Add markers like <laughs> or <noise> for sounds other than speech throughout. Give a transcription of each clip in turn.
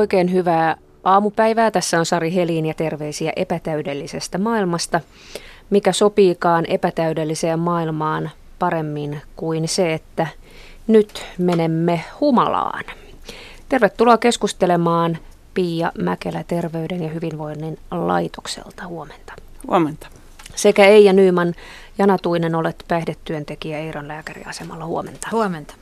Oikein hyvää aamupäivää. Tässä on Sari Helin ja terveisiä epätäydellisestä maailmasta. Mikä sopiikaan epätäydelliseen maailmaan paremmin kuin se, että nyt menemme humalaan. Tervetuloa keskustelemaan Pia Mäkelä Terveyden ja hyvinvoinnin laitokselta. Huomenta. Huomenta. Sekä Eija Nyyman Janatuinen olet päihdetyöntekijä Eiron lääkäriasemalla. Huomenta. Huomenta.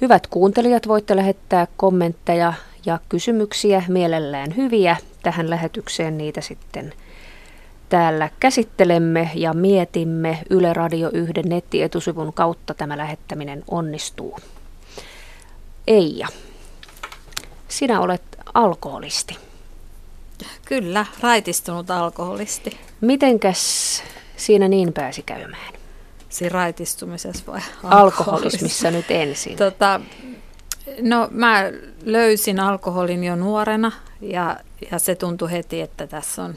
Hyvät kuuntelijat, voitte lähettää kommentteja ja kysymyksiä, mielellään hyviä tähän lähetykseen. Niitä sitten täällä käsittelemme ja mietimme. Yle Radio 1 nettietusivun kautta tämä lähettäminen onnistuu. Eija, sinä olet alkoholisti. Kyllä, raitistunut alkoholisti. Mitenkäs siinä niin pääsi käymään? Siinä raitistumisessa vai alkoholismissa nyt ensin? Tota, no mä löysin alkoholin jo nuorena ja, ja se tuntui heti, että tässä on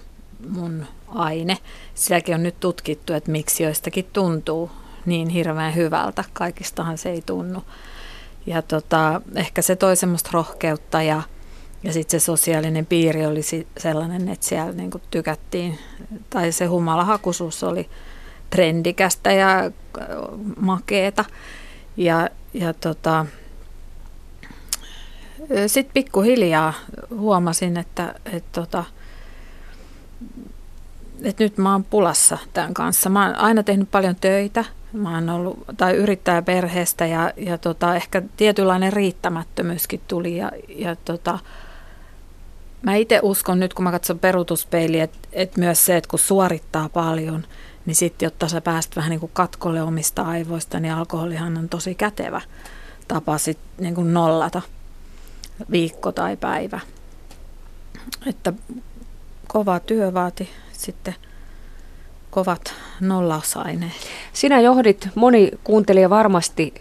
mun aine. Sielläkin on nyt tutkittu, että miksi joistakin tuntuu niin hirveän hyvältä. Kaikistahan se ei tunnu. Ja tota, ehkä se toi semmoista rohkeutta ja, ja sitten se sosiaalinen piiri oli sellainen, että siellä niinku tykättiin, tai se humalahakuisuus oli trendikästä ja makeeta. Ja, ja tota, sitten pikkuhiljaa huomasin, että, että, tota, että nyt mä oon pulassa tämän kanssa. Mä oon aina tehnyt paljon töitä. Mä oon ollut, tai yrittäjä perheestä ja, ja tota, ehkä tietynlainen riittämättömyyskin tuli. Ja, ja tota, mä itse uskon nyt, kun mä katson peruutuspeiliä, että, että myös se, että kun suorittaa paljon – niin sitten, jotta sä pääst vähän niin kuin katkolle omista aivoista, niin alkoholihan on tosi kätevä tapa sit niin nollata viikko tai päivä. Että kova työ vaati sitten kovat nollausaineet. Sinä johdit, moni kuuntelija varmasti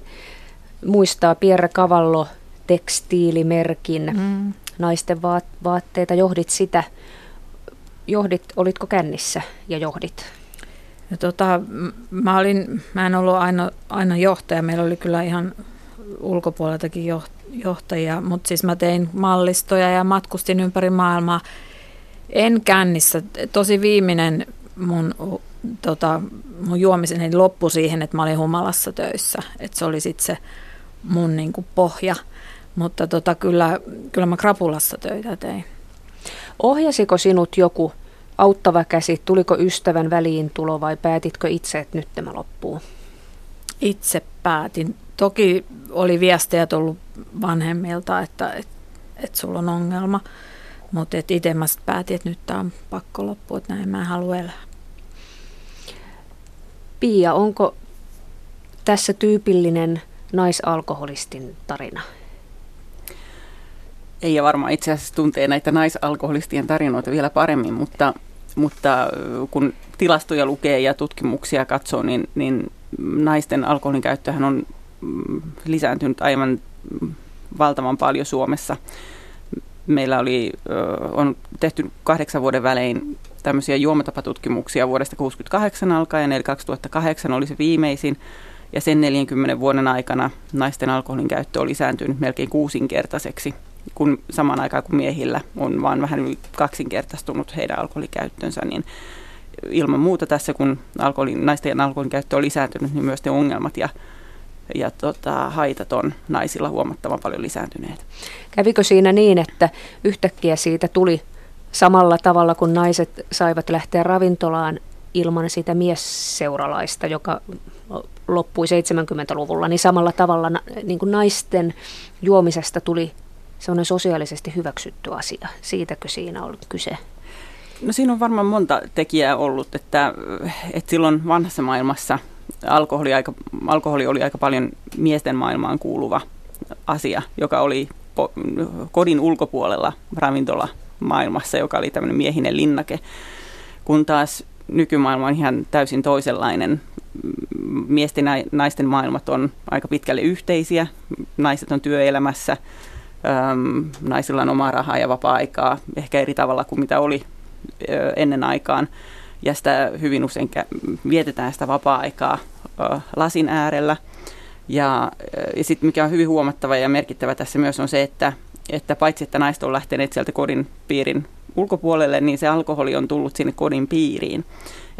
muistaa Pierre Cavallo tekstiilimerkin mm. naisten vaatteita, johdit sitä. Johdit, olitko kännissä ja johdit? Ja tota, mä, olin, mä en ollut aina, aina johtaja, meillä oli kyllä ihan ulkopuoleltakin johtajia, mutta siis mä tein mallistoja ja matkustin ympäri maailmaa. En kännissä. Tosi viimeinen mun, tota, mun juomiseni loppui siihen, että mä olin humalassa töissä. että se oli sitten se mun niinku pohja. Mutta tota, kyllä, kyllä mä krapulassa töitä tein. Ohjasiko sinut joku auttava käsi, tuliko ystävän väliin tulo vai päätitkö itse, että nyt tämä loppuu? Itse päätin. Toki oli viestejä tullut vanhemmilta, että, että, että sulla on ongelma, mutta itse mä päätin, että nyt tämä on pakko loppua, että näin mä en halua elää. Pia, onko tässä tyypillinen naisalkoholistin tarina? Ei ja varmaan itse asiassa tuntee näitä naisalkoholistien tarinoita vielä paremmin, mutta mutta kun tilastoja lukee ja tutkimuksia katsoo, niin, niin naisten alkoholin käyttöhän on lisääntynyt aivan valtavan paljon Suomessa. Meillä oli, on tehty kahdeksan vuoden välein tämmöisiä juomatapatutkimuksia vuodesta 1968 alkaen, eli 2008 oli se viimeisin. Ja sen 40 vuoden aikana naisten alkoholin käyttö on lisääntynyt melkein kuusinkertaiseksi kun samaan aikaan kuin miehillä on vain vähän yli kaksinkertaistunut heidän alkoholikäyttönsä, niin ilman muuta tässä, kun alkoholin, naisten alkoholin käyttö on lisääntynyt, niin myös ne ongelmat ja, ja tota, haitat on naisilla huomattavan paljon lisääntyneet. Kävikö siinä niin, että yhtäkkiä siitä tuli samalla tavalla, kun naiset saivat lähteä ravintolaan ilman sitä miesseuralaista, joka loppui 70-luvulla, niin samalla tavalla niin kuin naisten juomisesta tuli on sosiaalisesti hyväksytty asia. Siitäkö siinä on kyse? No siinä on varmaan monta tekijää ollut, että, että silloin vanhassa maailmassa alkoholi, aika, alkoholi oli aika paljon miesten maailmaan kuuluva asia, joka oli po, kodin ulkopuolella ravintola maailmassa, joka oli tämmöinen miehinen linnake, kun taas nykymaailma on ihan täysin toisenlainen. Miesten ja naisten maailmat on aika pitkälle yhteisiä. Naiset on työelämässä, äm, naisilla on omaa rahaa ja vapaa-aikaa ehkä eri tavalla kuin mitä oli ennen aikaan. Ja sitä hyvin usein vietetään sitä vapaa-aikaa lasin äärellä. Ja, ja sitten mikä on hyvin huomattava ja merkittävä tässä myös on se, että että paitsi että naiset on lähteneet sieltä kodin piirin ulkopuolelle, niin se alkoholi on tullut sinne kodin piiriin.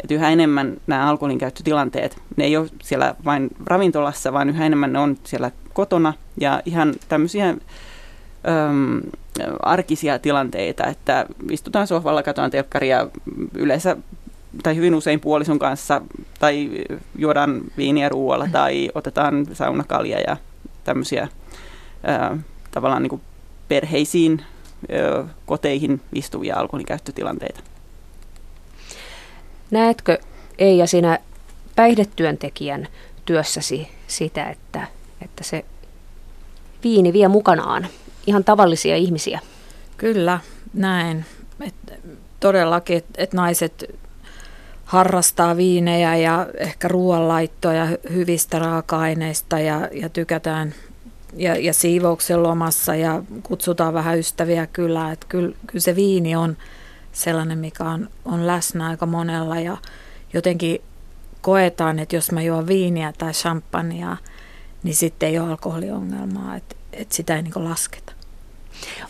Että yhä enemmän nämä alkoholin käyttötilanteet, ne ei ole siellä vain ravintolassa, vaan yhä enemmän ne on siellä kotona ja ihan tämmöisiä äm, arkisia tilanteita, että istutaan sohvalla, katsotaan telkkaria yleensä tai hyvin usein puolison kanssa, tai juodaan viiniä ruoalla, tai otetaan saunakalja ja tämmöisiä ää, tavallaan niin kuin perheisiin, ää, koteihin istuvia alkoholikäyttötilanteita. Näetkö Eija sinä päihdetyöntekijän työssäsi sitä, että, että se viini vie mukanaan ihan tavallisia ihmisiä? Kyllä, näin. Et todellakin, että et naiset harrastaa viinejä ja ehkä ruoanlaittoja hyvistä raaka-aineista ja, ja tykätään ja, ja siivouksen lomassa ja kutsutaan vähän ystäviä kyllä. Että kyllä, kyllä se viini on sellainen, mikä on, on läsnä aika monella ja jotenkin koetaan, että jos mä juon viiniä tai champagnea, niin sitten ei ole alkoholiongelmaa, että, että sitä ei niin lasketa.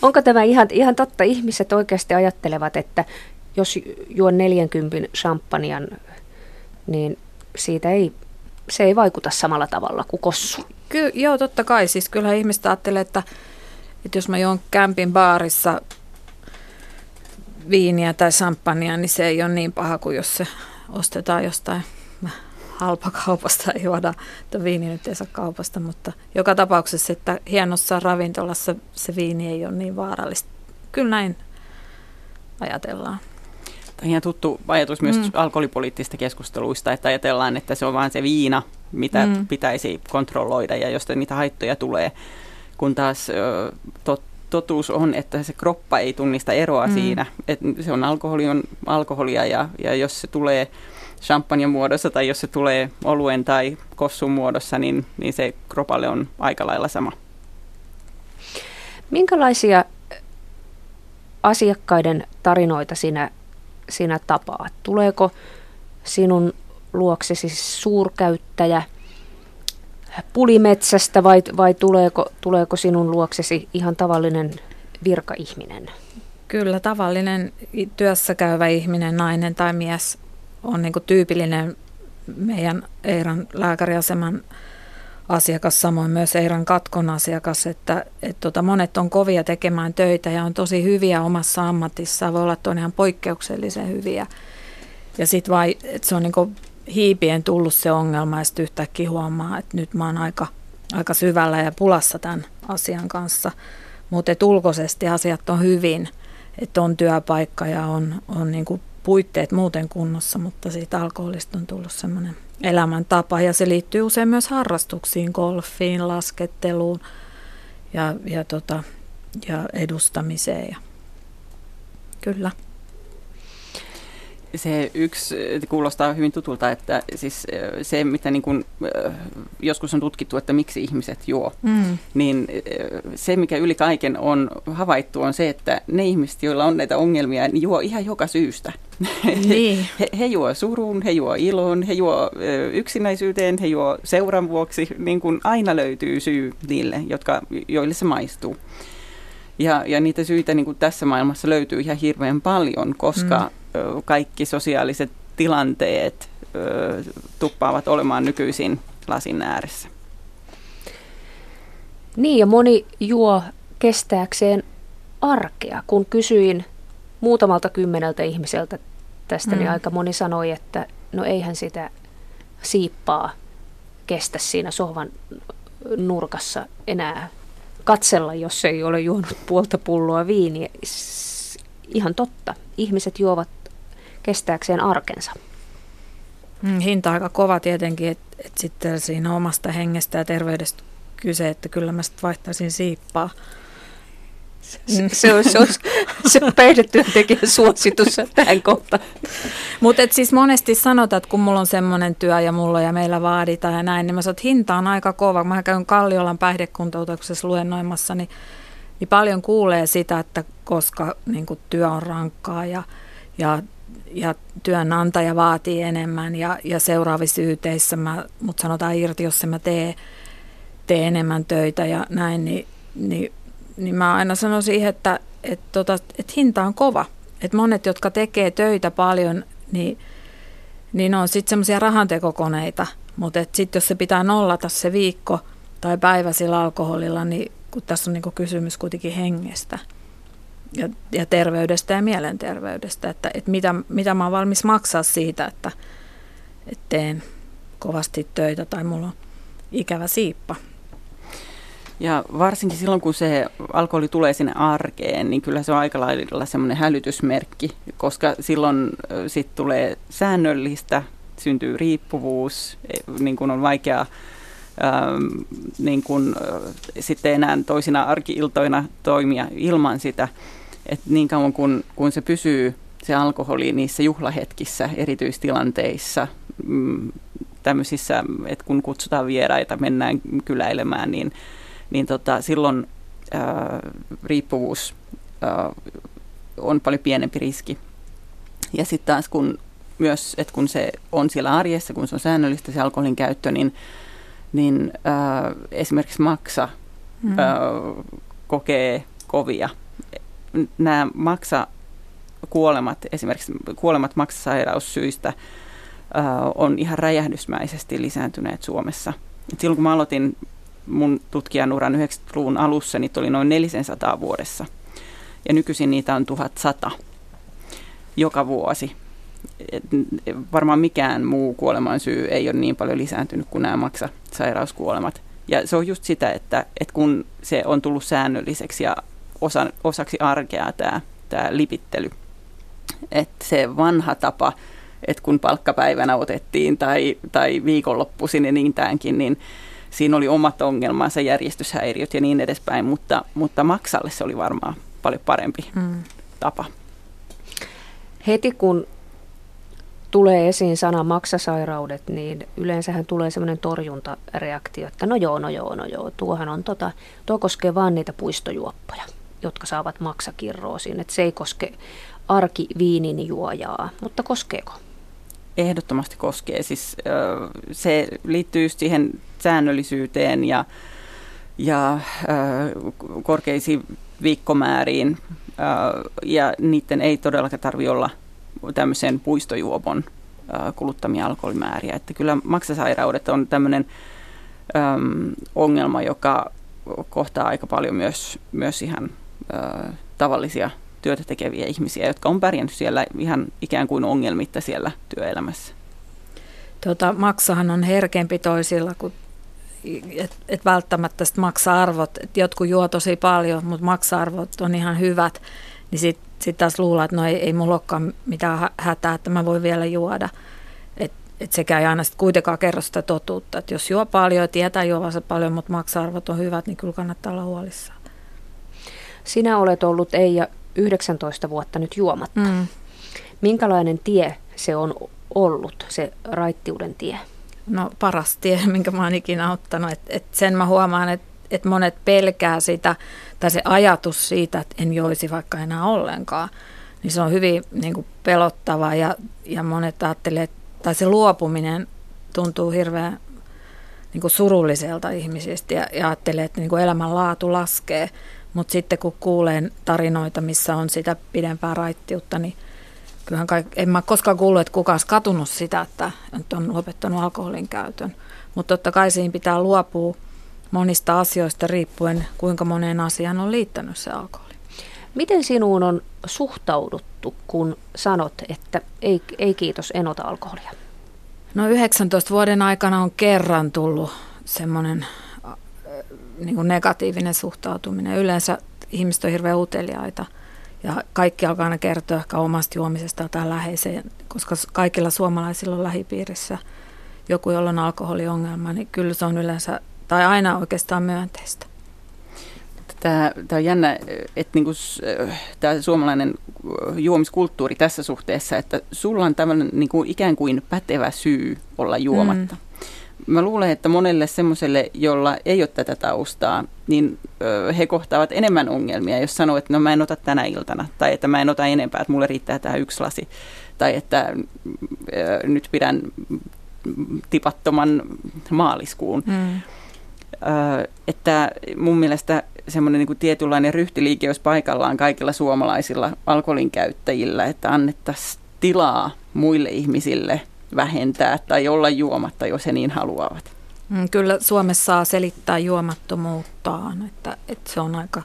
Onko tämä ihan, ihan totta? Ihmiset oikeasti ajattelevat, että jos juon 40 champagnean, niin siitä ei, se ei vaikuta samalla tavalla kuin kossu. Ky- joo, totta kai. Siis kyllä ihmiset ajattelee, että, että jos mä juon kämpin baarissa viiniä tai champagnea, niin se ei ole niin paha kuin jos se ostetaan jostain halpakaupasta ei juoda, että viini nyt ei saa kaupasta, mutta joka tapauksessa, että hienossa ravintolassa se viini ei ole niin vaarallista. Kyllä näin ajatellaan. Tämä on ihan tuttu ajatus myös mm. alkoholipoliittisista keskusteluista, että ajatellaan, että se on vain se viina, mitä mm. pitäisi kontrolloida ja josta niitä haittoja tulee, kun taas tot, totuus on, että se kroppa ei tunnista eroa mm. siinä. Että se on alkoholi on alkoholia ja, ja jos se tulee champagne muodossa tai jos se tulee oluen tai kossun muodossa, niin, niin se kropalle on aika lailla sama. Minkälaisia asiakkaiden tarinoita sinä sinä tapaat? Tuleeko sinun luoksesi suurkäyttäjä pulimetsästä vai, vai tuleeko, tuleeko sinun luoksesi ihan tavallinen virkaihminen? Kyllä, tavallinen työssä käyvä ihminen, nainen tai mies on niin tyypillinen meidän Eiran lääkäriaseman asiakas, samoin myös Eiran katkon asiakas, että et tota, monet on kovia tekemään töitä ja on tosi hyviä omassa ammatissaan, voi olla, että on ihan poikkeuksellisen hyviä. Ja sitten vai, että se on niinku hiipien tullut se ongelma ja sitten yhtäkkiä huomaa, että nyt mä oon aika, aika syvällä ja pulassa tämän asian kanssa. Mutta ulkoisesti asiat on hyvin, että on työpaikka ja on, on niinku puitteet muuten kunnossa, mutta siitä alkoholista on tullut semmoinen elämäntapa ja se liittyy usein myös harrastuksiin, golfiin, lasketteluun ja, ja, tota, ja edustamiseen. Ja, kyllä se yksi kuulostaa hyvin tutulta, että siis se, mitä niin kuin, joskus on tutkittu, että miksi ihmiset juo, mm. niin se, mikä yli kaiken on havaittu, on se, että ne ihmiset, joilla on näitä ongelmia, niin juo ihan joka syystä. <laughs> Niin. he, he juo surun, he juo ilon, he juo yksinäisyyteen, he juo seuran vuoksi, niin kuin aina löytyy syy niille, jotka, joille se maistuu. Ja, ja niitä syitä niin kuin tässä maailmassa löytyy ihan hirveän paljon, koska mm kaikki sosiaaliset tilanteet tuppaavat olemaan nykyisin lasin ääressä. Niin ja moni juo kestääkseen arkea. Kun kysyin muutamalta kymmeneltä ihmiseltä tästä, niin mm. niin aika moni sanoi, että no eihän sitä siippaa kestä siinä sohvan nurkassa enää katsella, jos ei ole juonut puolta pulloa viiniä. Ihan totta. Ihmiset juovat kestääkseen arkensa. Mm, hinta aika kova tietenkin, että et sitten siinä omasta hengestä ja terveydestä kyse, että kyllä mä sitten vaihtaisin siippaa. Se, se, olisi, se, olisi, se päihdetyöntekijän suositus tähän kohtaan. Mutta siis monesti sanotaan, että kun mulla on semmoinen työ ja mulla ja meillä vaaditaan ja näin, niin mä sanon, että hinta on aika kova. Mä käyn Kalliolan päihdekuntoutuksessa luennoimassa, niin, niin paljon kuulee sitä, että koska niin työ on rankkaa ja, ja ja työnantaja vaatii enemmän ja, ja seuraavissa yteissä mä, mut sanotaan irti, jos mä tee, tee enemmän töitä ja näin, niin, niin niin mä aina sanon siihen, että, että, tota, että hinta on kova. Että monet, jotka tekee töitä paljon, niin, niin on sitten semmoisia rahantekokoneita. Mutta sitten jos se pitää nollata se viikko tai päivä sillä alkoholilla, niin kun tässä on niin kysymys kuitenkin hengestä ja, ja terveydestä ja mielenterveydestä, että, että mitä, mitä mä oon valmis maksaa siitä, että, että teen kovasti töitä tai mulla on ikävä siippa. Ja varsinkin silloin, kun se alkoholi tulee sinne arkeen, niin kyllä se on aika lailla semmoinen hälytysmerkki, koska silloin sitten tulee säännöllistä, syntyy riippuvuus, e, niin kuin on vaikea niin kuin, sitten enää toisina arkiiltoina toimia ilman sitä. Et niin kauan kun, kun se pysyy se alkoholi niissä juhlahetkissä, erityistilanteissa, mm, tämmöisissä, että kun kutsutaan vieraita, mennään kyläilemään, niin, niin tota, silloin ää, riippuvuus ää, on paljon pienempi riski. Ja sitten taas kun myös, että kun se on siellä arjessa, kun se on säännöllistä se alkoholin käyttö, niin, niin ää, esimerkiksi maksa mm. ää, kokee kovia. Nämä maksa kuolemat, esimerkiksi kuolemat maksasairaussyistä, on ihan räjähdysmäisesti lisääntyneet Suomessa. Et silloin kun mä aloitin mun tutkijan uran 90-luvun alussa, niitä oli noin 400 vuodessa. Ja nykyisin niitä on 1100 joka vuosi. Et varmaan mikään muu kuoleman syy ei ole niin paljon lisääntynyt kuin nämä maksasairauskuolemat. Ja se on just sitä, että, että kun se on tullut säännölliseksi ja osa, osaksi arkea tämä, tämä lipittely, että se vanha tapa – että kun palkkapäivänä otettiin tai, tai viikonloppuisin ja niin tämänkin, niin siinä oli omat ongelmansa, järjestyshäiriöt ja niin edespäin, mutta, mutta maksalle se oli varmaan paljon parempi mm. tapa. Heti kun tulee esiin sana maksasairaudet, niin yleensähän tulee semmoinen torjuntareaktio, että no joo, no joo, no joo, tuohan on tota, tuo koskee vain niitä puistojuoppoja, jotka saavat maksakirroosiin, että se ei koske arkiviinin juojaa, mutta koskeeko? ehdottomasti koskee. Siis, se liittyy just siihen säännöllisyyteen ja, ja korkeisiin viikkomääriin. Ja niiden ei todellakaan tarvitse olla tämmöisen puistojuopon kuluttamia alkoholimääriä. Että kyllä maksasairaudet on tämmöinen ongelma, joka kohtaa aika paljon myös, myös ihan tavallisia työtä tekeviä ihmisiä, jotka on pärjännyt siellä ihan ikään kuin ongelmitta siellä työelämässä. Tota, maksahan on herkempi toisilla, kuin et, et välttämättä sit maksa-arvot, että jotkut juo tosi paljon, mutta maksa-arvot on ihan hyvät, niin sitten sit taas luulla, että no ei, ei mulla olekaan mitään hätää, että mä voin vielä juoda. Että et sekä ei aina sit kuitenkaan kerro sitä totuutta, että jos juo paljon ja tietää juovansa paljon, mutta maksa-arvot on hyvät, niin kyllä kannattaa olla huolissaan. Sinä olet ollut Eija 19 vuotta nyt juomatta. Mm. Minkälainen tie se on ollut, se raittiuden tie? No paras tie, <laughs> minkä mä oon ikinä ottanut. Et, et sen mä huomaan, että et monet pelkää sitä, tai se ajatus siitä, että en joisi vaikka enää ollenkaan, niin se on hyvin niin kuin pelottava ja, ja monet ajattelee, tai se luopuminen tuntuu hirveän niin kuin surulliselta ihmisistä ja, ja ajattelee, että niin kuin elämänlaatu laskee. Mutta sitten kun kuulen tarinoita, missä on sitä pidempää raittiutta, niin kyllähän kaik, en mä koskaan kuullut, että kukaan katunut sitä, että on lopettanut alkoholin käytön. Mutta totta kai siinä pitää luopua monista asioista riippuen, kuinka moneen asiaan on liittänyt se alkoholi. Miten sinuun on suhtauduttu, kun sanot, että ei, ei kiitos, en ota alkoholia? No 19 vuoden aikana on kerran tullut semmoinen niin kuin negatiivinen suhtautuminen. Yleensä ihmiset on hirveän uteliaita ja kaikki alkaa aina kertoa ehkä omasta juomisesta tai läheiseen, koska kaikilla suomalaisilla on lähipiirissä joku, jolla on alkoholiongelma, niin kyllä se on yleensä, tai aina oikeastaan myönteistä. Tämä, tämä on jännä, että niin kuin, tämä suomalainen juomiskulttuuri tässä suhteessa, että sulla on tämmöinen niin kuin ikään kuin pätevä syy olla juomatta. Mm mä luulen, että monelle semmoiselle, jolla ei ole tätä taustaa, niin he kohtaavat enemmän ongelmia, jos sanoo, että no mä en ota tänä iltana, tai että mä en ota enempää, että mulle riittää tähän yksi lasi, tai että ö, nyt pidän tipattoman maaliskuun. Mm. Ö, että mun mielestä semmoinen niin tietynlainen ryhtiliike olisi paikallaan kaikilla suomalaisilla alkoholin käyttäjillä, että annettaisiin tilaa muille ihmisille vähentää tai olla juomatta, jos he niin haluavat. Mm, kyllä Suomessa saa selittää juomattomuuttaan, että, että se on aika,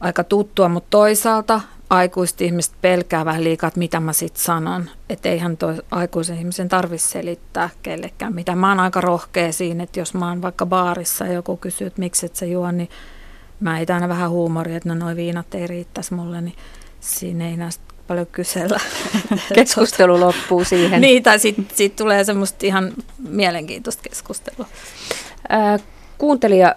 aika tuttua, mutta toisaalta aikuiset ihmiset pelkää vähän liikaa, että mitä mä sitten sanon. Että eihän toi aikuisen ihmisen tarvitse selittää kellekään mitä. Mä oon aika rohkea siinä, että jos mä oon vaikka baarissa ja joku kysyy, että miksi et sä juo, niin mä heitän aina vähän huumoria, että no noi viinat ei riittäisi mulle, niin siinä ei näistä paljon kysellä. <laughs> Keskustelu loppuu siihen. niin, tai sitten sit tulee semmoista ihan mielenkiintoista keskustelua. Kuuntelija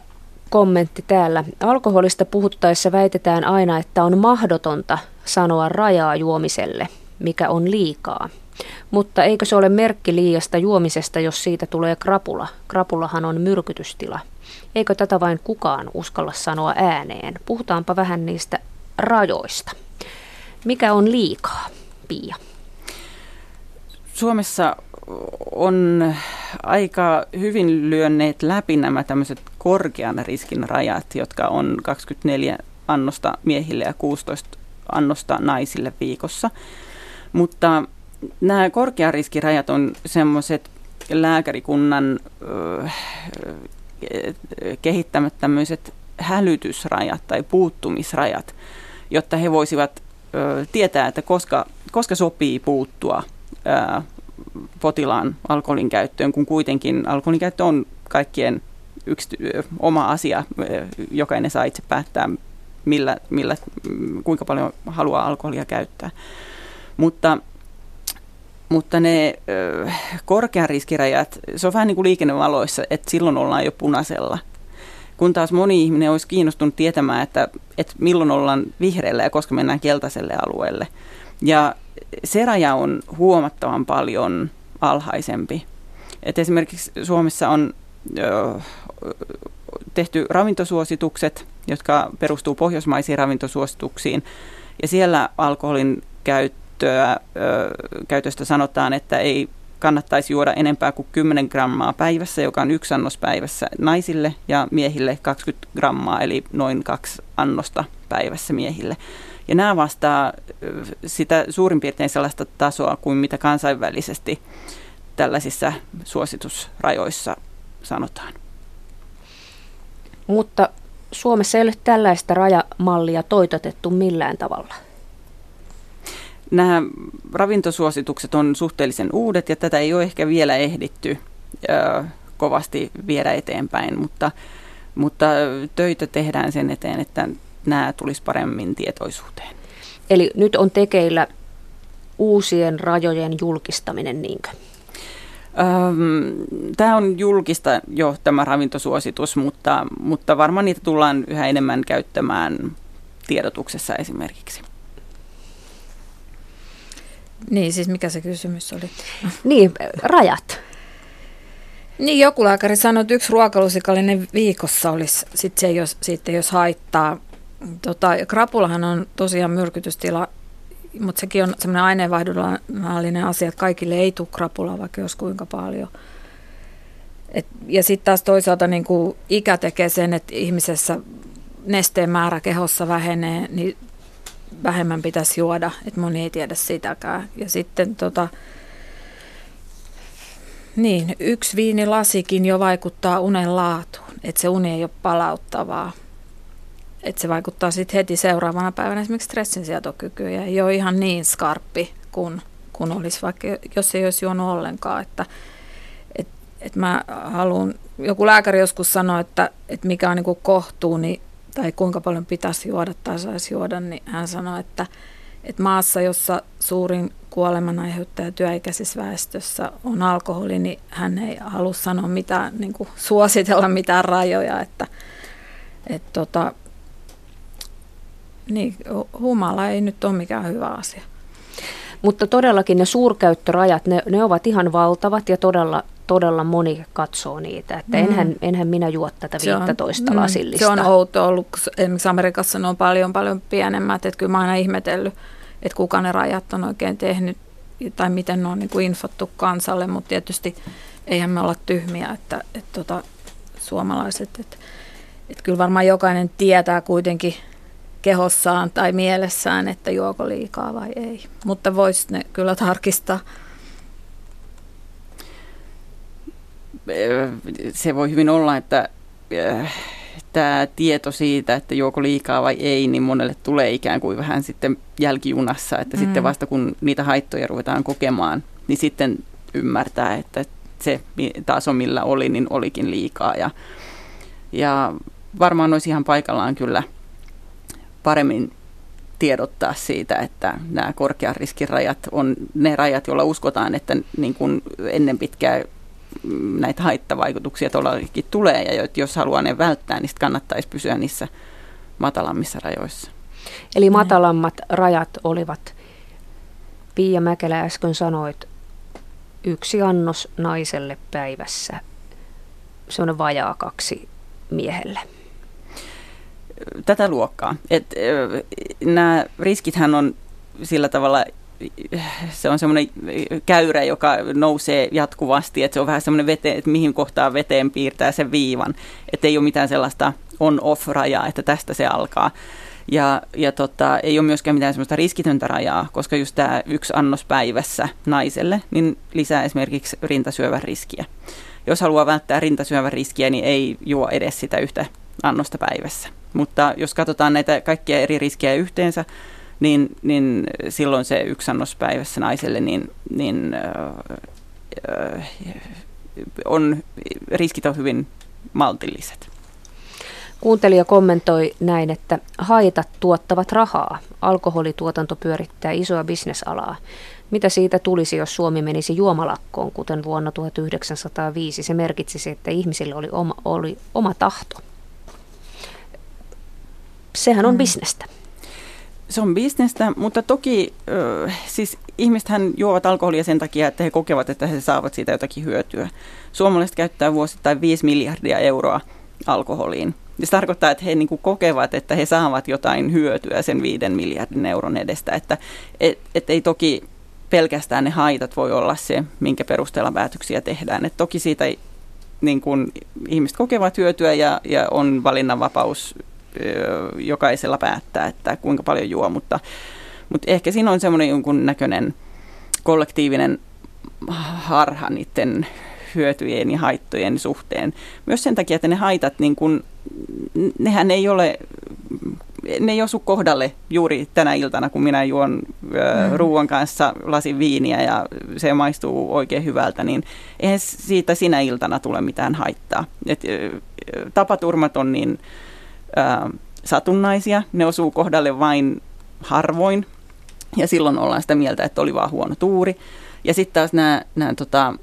kommentti täällä. Alkoholista puhuttaessa väitetään aina, että on mahdotonta sanoa rajaa juomiselle, mikä on liikaa. Mutta eikö se ole merkki liiasta juomisesta, jos siitä tulee krapula? Krapulahan on myrkytystila. Eikö tätä vain kukaan uskalla sanoa ääneen? Puhutaanpa vähän niistä rajoista. Mikä on liikaa, Pia? Suomessa on aika hyvin lyönneet läpi nämä tämmöiset korkean riskin rajat, jotka on 24 annosta miehille ja 16 annosta naisille viikossa. Mutta nämä korkean riskirajat on semmoiset lääkärikunnan kehittämät tämmöiset hälytysrajat tai puuttumisrajat, jotta he voisivat tietää, että koska, koska sopii puuttua potilaan alkoholin käyttöön, kun kuitenkin alkoholin käyttö on kaikkien yksi, oma asia. Jokainen saa itse päättää, millä, millä, kuinka paljon haluaa alkoholia käyttää. Mutta, mutta ne korkean riskirajat, se on vähän niin kuin liikennevaloissa, että silloin ollaan jo punaisella. Kun taas moni ihminen olisi kiinnostunut tietämään, että, että milloin ollaan vihreällä ja koska mennään keltaiselle alueelle. Ja se raja on huomattavan paljon alhaisempi. Et esimerkiksi Suomessa on ö, tehty ravintosuositukset, jotka perustuu pohjoismaisiin ravintosuosituksiin. Ja siellä alkoholin käyttöä, ö, käytöstä sanotaan, että ei kannattaisi juoda enempää kuin 10 grammaa päivässä, joka on yksi annos päivässä naisille ja miehille 20 grammaa, eli noin kaksi annosta päivässä miehille. Ja nämä vastaa sitä suurin piirtein sellaista tasoa kuin mitä kansainvälisesti tällaisissa suositusrajoissa sanotaan. Mutta Suomessa ei ole tällaista rajamallia toitotettu millään tavalla. Nämä ravintosuositukset on suhteellisen uudet ja tätä ei ole ehkä vielä ehditty ö, kovasti viedä eteenpäin, mutta, mutta töitä tehdään sen eteen, että nämä tulisi paremmin tietoisuuteen. Eli nyt on tekeillä uusien rajojen julkistaminen, niinkö? Tämä on julkista jo tämä ravintosuositus, mutta, mutta varmaan niitä tullaan yhä enemmän käyttämään tiedotuksessa esimerkiksi. Niin, siis mikä se kysymys oli? <laughs> Niin, rajat. Niin, joku lääkäri sanoi, että yksi ruokalusikallinen viikossa olisi, sit se ei jos, siitä ei jos haittaa. Tota, krapulahan on tosiaan myrkytystila, mutta sekin on semmoinen aineenvaihdunnallinen asia, että kaikille ei tule krapulaa, vaikka jos kuinka paljon. Et, ja sitten taas toisaalta niin kuin ikä tekee sen, että ihmisessä nesteen määrä kehossa vähenee, niin vähemmän pitäisi juoda, että moni ei tiedä sitäkään. Ja sitten tota, niin, yksi viinilasikin jo vaikuttaa unen laatuun, että se uni ei ole palauttavaa että se vaikuttaa sitten heti seuraavana päivänä esimerkiksi stressinsietokykyyn ja ei ole ihan niin skarppi kuin kun olisi vaikka, jos ei olisi juonut ollenkaan. Että, et, et mä haluan, joku lääkäri joskus sanoi, että, että mikä on niin kohtuu, niin, tai kuinka paljon pitäisi juoda tai saisi juoda, niin hän sanoi, että, että maassa, jossa suurin kuoleman aiheuttaja työikäisessä väestössä on alkoholi, niin hän ei halua sanoa mitään, niin kuin suositella mitään rajoja, että, että tota, niin, humala ei nyt ole mikään hyvä asia. Mutta todellakin ne suurkäyttörajat, ne, ne ovat ihan valtavat ja todella, todella moni katsoo niitä. Että mm. enhän, enhän minä juo tätä 15 on, lasillista. Se on outo ollut, esimerkiksi Amerikassa ne on paljon paljon pienemmät. Että kyllä mä aina ihmetellyt, että kuka ne rajat on oikein tehnyt tai miten ne on niin kuin infottu kansalle. Mutta tietysti eihän me olla tyhmiä, että, että, että tota, suomalaiset, että että kyllä varmaan jokainen tietää kuitenkin kehossaan tai mielessään, että juoko liikaa vai ei. Mutta voisi ne kyllä tarkistaa. Se voi hyvin olla, että tämä tieto siitä, että juoko liikaa vai ei, niin monelle tulee ikään kuin vähän sitten jälkijunassa, että mm. sitten vasta kun niitä haittoja ruvetaan kokemaan, niin sitten ymmärtää, että se taso millä oli, niin olikin liikaa ja, ja varmaan olisi ihan paikallaan kyllä paremmin tiedottaa siitä, että nämä korkean riskin rajat on ne rajat, joilla uskotaan, että niin kuin ennen pitkää näitä haittavaikutuksia todellakin tulee, ja jos haluaa ne välttää, niin kannattaisi pysyä niissä matalammissa rajoissa. Eli matalammat rajat olivat, Pia Mäkelä äsken sanoit, yksi annos naiselle päivässä, se on vajaa kaksi miehelle. Tätä luokkaa. Et, nämä riskithän on sillä tavalla se on semmoinen käyrä, joka nousee jatkuvasti, että se on vähän semmoinen vete, että mihin kohtaan veteen piirtää sen viivan, että ei ole mitään sellaista on-off-rajaa, että tästä se alkaa. Ja, ja tota, ei ole myöskään mitään semmoista riskitöntä rajaa, koska just tämä yksi annos päivässä naiselle, niin lisää esimerkiksi rintasyövän riskiä. Jos haluaa välttää rintasyövän riskiä, niin ei juo edes sitä yhtä annosta päivässä. Mutta jos katsotaan näitä kaikkia eri riskejä yhteensä, niin, niin silloin se yksi annos päivässä naiselle niin, niin äh, on, riskit on hyvin maltilliset. Kuuntelija kommentoi näin, että haitat tuottavat rahaa. Alkoholituotanto pyörittää isoa bisnesalaa. Mitä siitä tulisi, jos Suomi menisi juomalakkoon, kuten vuonna 1905? Se merkitsisi, että ihmisillä oli oma, oli oma tahto. Sehän on mm. bisnestä se on bisnestä, mutta toki siis ihmisethän juovat alkoholia sen takia, että he kokevat, että he saavat siitä jotakin hyötyä. Suomalaiset käyttää vuosittain 5 miljardia euroa alkoholiin. Se tarkoittaa, että he niin kuin kokevat, että he saavat jotain hyötyä sen 5 miljardin euron edestä. Että et, et ei toki pelkästään ne haitat voi olla se, minkä perusteella päätöksiä tehdään. Et toki siitä niin kuin, ihmiset kokevat hyötyä ja, ja on valinnanvapaus jokaisella päättää, että kuinka paljon juo, mutta, mutta ehkä siinä on semmoinen jonkun näköinen kollektiivinen harha niiden hyötyjen ja haittojen suhteen. Myös sen takia, että ne haitat, niin kun, nehän ei ole, ne ei osu kohdalle juuri tänä iltana, kun minä juon mm. ruoan kanssa lasin viiniä ja se maistuu oikein hyvältä, niin eihän siitä sinä iltana tule mitään haittaa. Et, tapaturmat on niin ää, satunnaisia, ne osuu kohdalle vain harvoin ja silloin ollaan sitä mieltä, että oli vaan huono tuuri. Ja sitten taas nämä, nämä tota,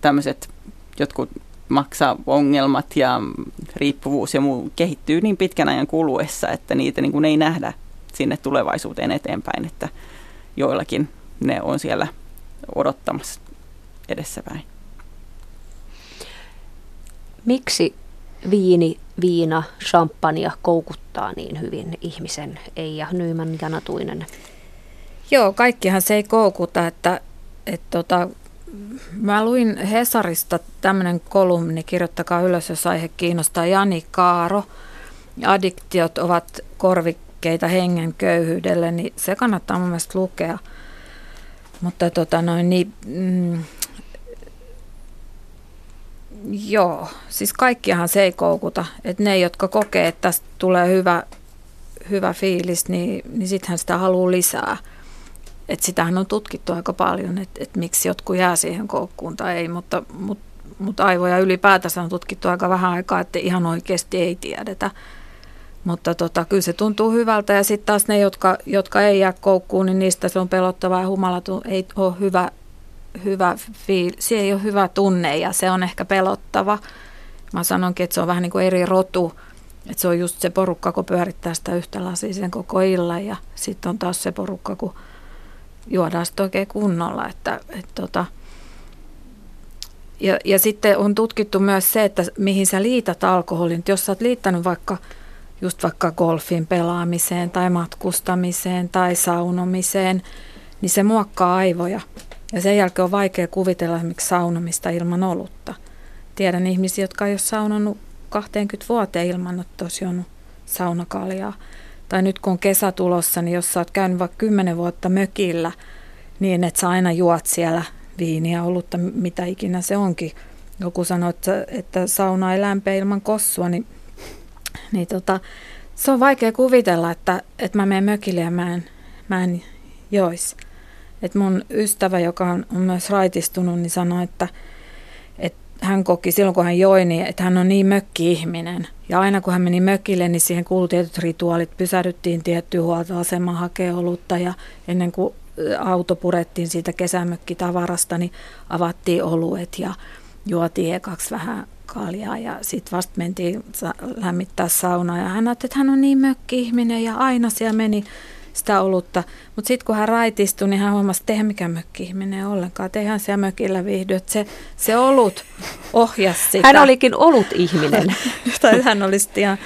tämmöiset jotkut maksa-ongelmat ja riippuvuus ja muu kehittyy niin pitkän ajan kuluessa, että niitä niin kuin ei nähdä sinne tulevaisuuteen eteenpäin, että joillakin ne on siellä odottamassa edessäpäin. Miksi viini, viina, champagne koukuttaa niin hyvin ihmisen, Eija Nyyman Janatuinen? Joo, kaikkihan se ei koukuta, että, että tota, mä luin Hesarista tämmöinen kolumni, kirjoittakaa ylös, jos aihe kiinnostaa, Jani Kaaro, addiktiot ovat korvikkeita hengen köyhyydelle, niin se kannattaa mun mielestä lukea. Mutta tota noin, niin, mm, Joo, siis kaikkiahan se ei koukuta. Että ne, jotka kokee, että tästä tulee hyvä, hyvä fiilis, niin, niin sittenhän sitä haluaa lisää. Että sitähän on tutkittu aika paljon, että, että miksi jotkut jää siihen koukkuun tai ei, mutta, mutta, mutta aivoja ylipäätänsä on tutkittu aika vähän aikaa, että ihan oikeasti ei tiedetä. Mutta tota, kyllä se tuntuu hyvältä ja sitten taas ne, jotka, jotka ei jää koukkuun, niin niistä se on pelottavaa ja humalaton, ei ole hyvä hyvä fiil, se ei ole hyvä tunne ja se on ehkä pelottava. Mä sanonkin, että se on vähän niin kuin eri rotu, että se on just se porukka, kun pyörittää sitä yhtä lasia sen koko illan ja sitten on taas se porukka, kun juodaan sitä oikein kunnolla. Että, että tota, ja, ja sitten on tutkittu myös se, että mihin sä liität alkoholin. Jos sä oot liittänyt vaikka just vaikka golfin pelaamiseen tai matkustamiseen tai saunomiseen, niin se muokkaa aivoja. Ja sen jälkeen on vaikea kuvitella esimerkiksi saunomista ilman olutta. Tiedän ihmisiä, jotka ei ole saunonut 20 vuoteen ilman, että olisi saunakaljaa. Tai nyt kun on kesä tulossa, niin jos sä oot käynyt vaikka 10 vuotta mökillä, niin että sä aina juot siellä viiniä, olutta, mitä ikinä se onkin. Joku sanoi, että, että sauna ei lämpeä ilman kossua, niin, niin tota, se on vaikea kuvitella, että, että mä menen mökille ja mä en, mä en jois. Et mun ystävä, joka on, on myös raitistunut, niin sanoi, että, että hän koki silloin, kun hän joi, niin että hän on niin mökki-ihminen. Ja aina kun hän meni mökille, niin siihen kuului tietyt rituaalit. Pysähdyttiin tiettyyn huoltoasemaan hakea olutta ja ennen kuin auto purettiin siitä kesämökkitavarasta, niin avattiin oluet ja juotiin ekaksi vähän kaljaa ja sitten vasta mentiin lämmittää saunaa ja hän ajatteli, että hän on niin mökki-ihminen ja aina siellä meni sitä olutta. Mutta sitten kun hän raitistui, niin hän huomasi, että eihän mikään mökki-ihminen ollenkaan, että eihän siellä mökillä viihdy. Että se, se olut ohjasi <laughs> sitä. Hän olikin olut-ihminen. <laughs> tai hän olisi ihan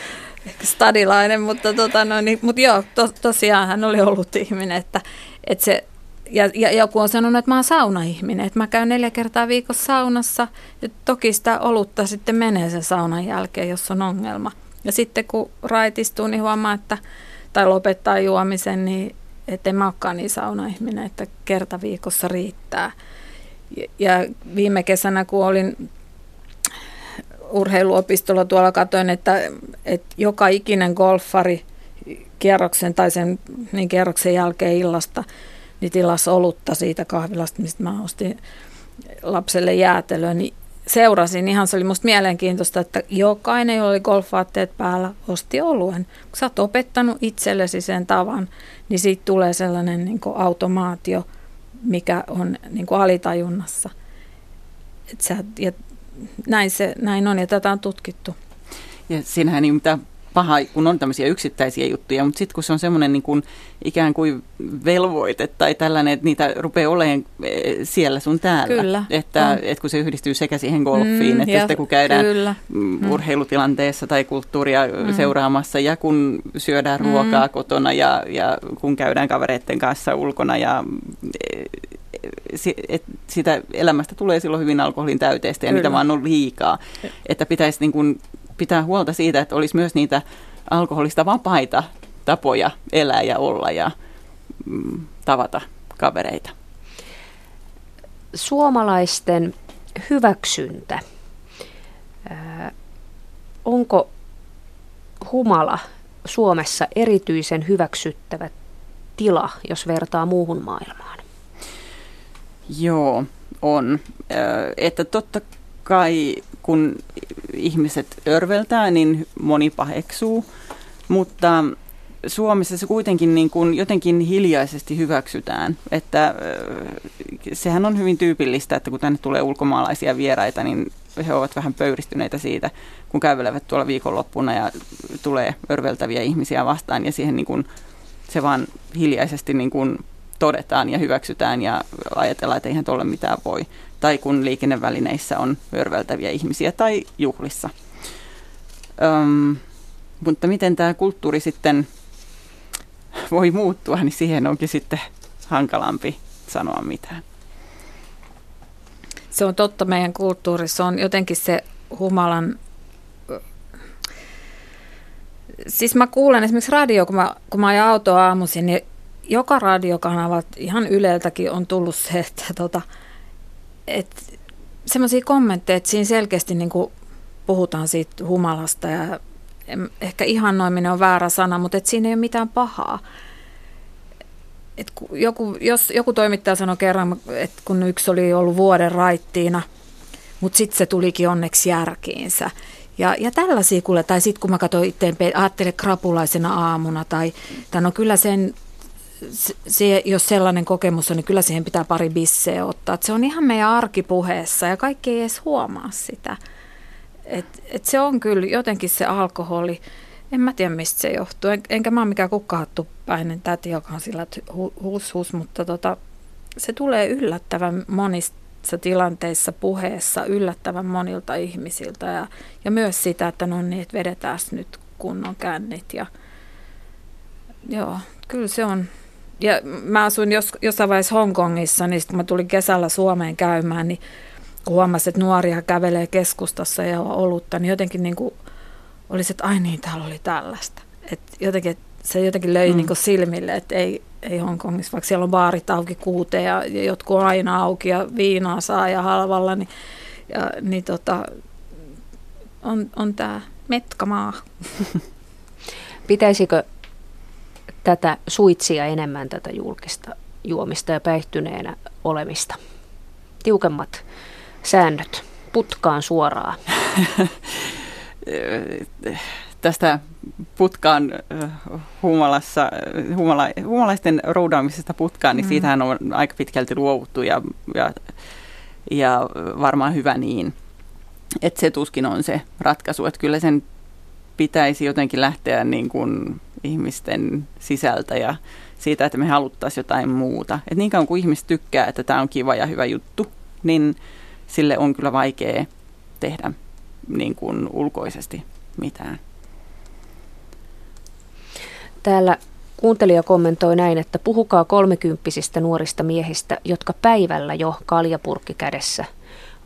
ehkä stadilainen, mutta, tota, no, niin, mutta joo, to, tosiaan hän oli ollut ihminen, että, että se ja, ja joku on sanonut, että mä oon saunaihminen, että mä käyn neljä kertaa viikossa saunassa. Ja toki sitä olutta sitten menee sen saunan jälkeen, jos on ongelma. Ja sitten kun raitistuu, niin huomaa, että, tai lopettaa juomisen, niin että en mä olekaan niin saunaihminen, että kerta viikossa riittää. Ja, viime kesänä, kun olin urheiluopistolla tuolla, katoin, että, että joka ikinen golfari kierroksen tai sen niin kierroksen jälkeen illasta – niin tilas olutta siitä kahvilasta, mistä mä ostin lapselle jäätelöä, niin seurasin. Ihan se oli musta mielenkiintoista, että jokainen, jolla oli golfvaatteet päällä, osti oluen. Kun sä oot opettanut itsellesi sen tavan, niin siitä tulee sellainen niin automaatio, mikä on niin alitajunnassa. Et sä, ja näin, se, näin on ja tätä on tutkittu. Ja siinähän niin mitä paha, kun on tämmöisiä yksittäisiä juttuja, mutta sitten kun se on semmoinen niin kuin ikään kuin velvoite tai tällainen, että niitä rupeaa olemaan eh, siellä sun täällä. Kyllä. Että, että kun se yhdistyy sekä siihen golfiin, mm, että sitten kun käydään kyllä. Mm. urheilutilanteessa tai kulttuuria mm. seuraamassa ja kun syödään mm. ruokaa kotona ja, ja kun käydään kavereiden kanssa ulkona ja eh, et sitä elämästä tulee silloin hyvin alkoholin täyteistä ja Kyllä. niitä vaan on liikaa. Että pitäisi niin kuin pitää huolta siitä, että olisi myös niitä alkoholista vapaita tapoja elää ja olla ja mm, tavata kavereita. Suomalaisten hyväksyntä. Ää, onko humala Suomessa erityisen hyväksyttävä tila, jos vertaa muuhun maailmaan? Joo, on. Että totta kai kun ihmiset örveltää, niin moni paheksuu, mutta Suomessa se kuitenkin niin kuin jotenkin hiljaisesti hyväksytään. Että sehän on hyvin tyypillistä, että kun tänne tulee ulkomaalaisia vieraita, niin he ovat vähän pöyristyneitä siitä, kun kävelevät tuolla viikonloppuna ja tulee örveltäviä ihmisiä vastaan ja siihen niin kuin, se vaan hiljaisesti niin kuin todetaan ja hyväksytään ja ajatellaan, että eihän tuolle mitään voi tai kun liikennevälineissä on örveltäviä ihmisiä tai juhlissa. Öm, mutta miten tämä kulttuuri sitten voi muuttua, niin siihen onkin sitten hankalampi sanoa mitään. Se on totta meidän kulttuurissa. On jotenkin se humalan... Siis mä kuulen esimerkiksi radio, kun mä, kun mä ajan autoa aamuisin, niin joka radiokanavat ihan Yleltäkin on tullut se, että tota, että semmoisia kommentteja, että siinä selkeästi niin kuin puhutaan siitä humalasta ja ehkä ihannoiminen on väärä sana, mutta että siinä ei ole mitään pahaa. Et joku, jos joku toimittaja sanoi kerran, että kun yksi oli ollut vuoden raittiina, mutta sitten se tulikin onneksi järkiinsä. Ja, ja tällaisia kuule, tai sitten kun mä katsoin itteen, ajattelen krapulaisena aamuna, tai, tai no kyllä sen se, jos sellainen kokemus on, niin kyllä siihen pitää pari bisseä ottaa. Et se on ihan meidän arkipuheessa ja kaikki ei edes huomaa sitä. Et, et se on kyllä jotenkin se alkoholi. En mä tiedä, mistä se johtuu. En, enkä mä ole mikään kukkahattupäinen täti, joka on sillä hu, hus, hus, mutta tota, se tulee yllättävän monissa tilanteissa puheessa yllättävän monilta ihmisiltä. Ja, ja myös sitä, että no niin, että vedetään nyt kunnon kännit. Ja, joo, kyllä se on, ja mä asuin jos, jossain vaiheessa Hongkongissa, niin kun mä tulin kesällä Suomeen käymään, niin huomasin, että nuoria kävelee keskustassa ja on olutta, niin jotenkin niin kuin olisi, että ai niin, täällä oli tällaista. Et jotenkin, se jotenkin löi mm. niin silmille, että ei, ei Hongkongissa, vaikka siellä on baarit auki kuuteen ja, ja jotkut on aina auki ja viinaa saa ja halvalla, niin, ja, niin tota, on, on tämä metkamaa. <laughs> Pitäisikö tätä suitsia enemmän tätä julkista juomista ja päihtyneenä olemista? Tiukemmat säännöt putkaan suoraan. <laughs> Tästä putkaan humalassa, humala, humalaisten roudaamisesta putkaan, niin mm. siitähän on aika pitkälti luovuttu ja, ja, ja varmaan hyvä niin. Että se tuskin on se ratkaisu, että kyllä sen pitäisi jotenkin lähteä niin kuin ihmisten sisältä ja siitä, että me haluttaisiin jotain muuta. Et niin kauan kuin ihmiset tykkää, että tämä on kiva ja hyvä juttu, niin sille on kyllä vaikea tehdä niin kuin ulkoisesti mitään. Täällä kuuntelija kommentoi näin, että puhukaa kolmekymppisistä nuorista miehistä, jotka päivällä jo kaljapurkki kädessä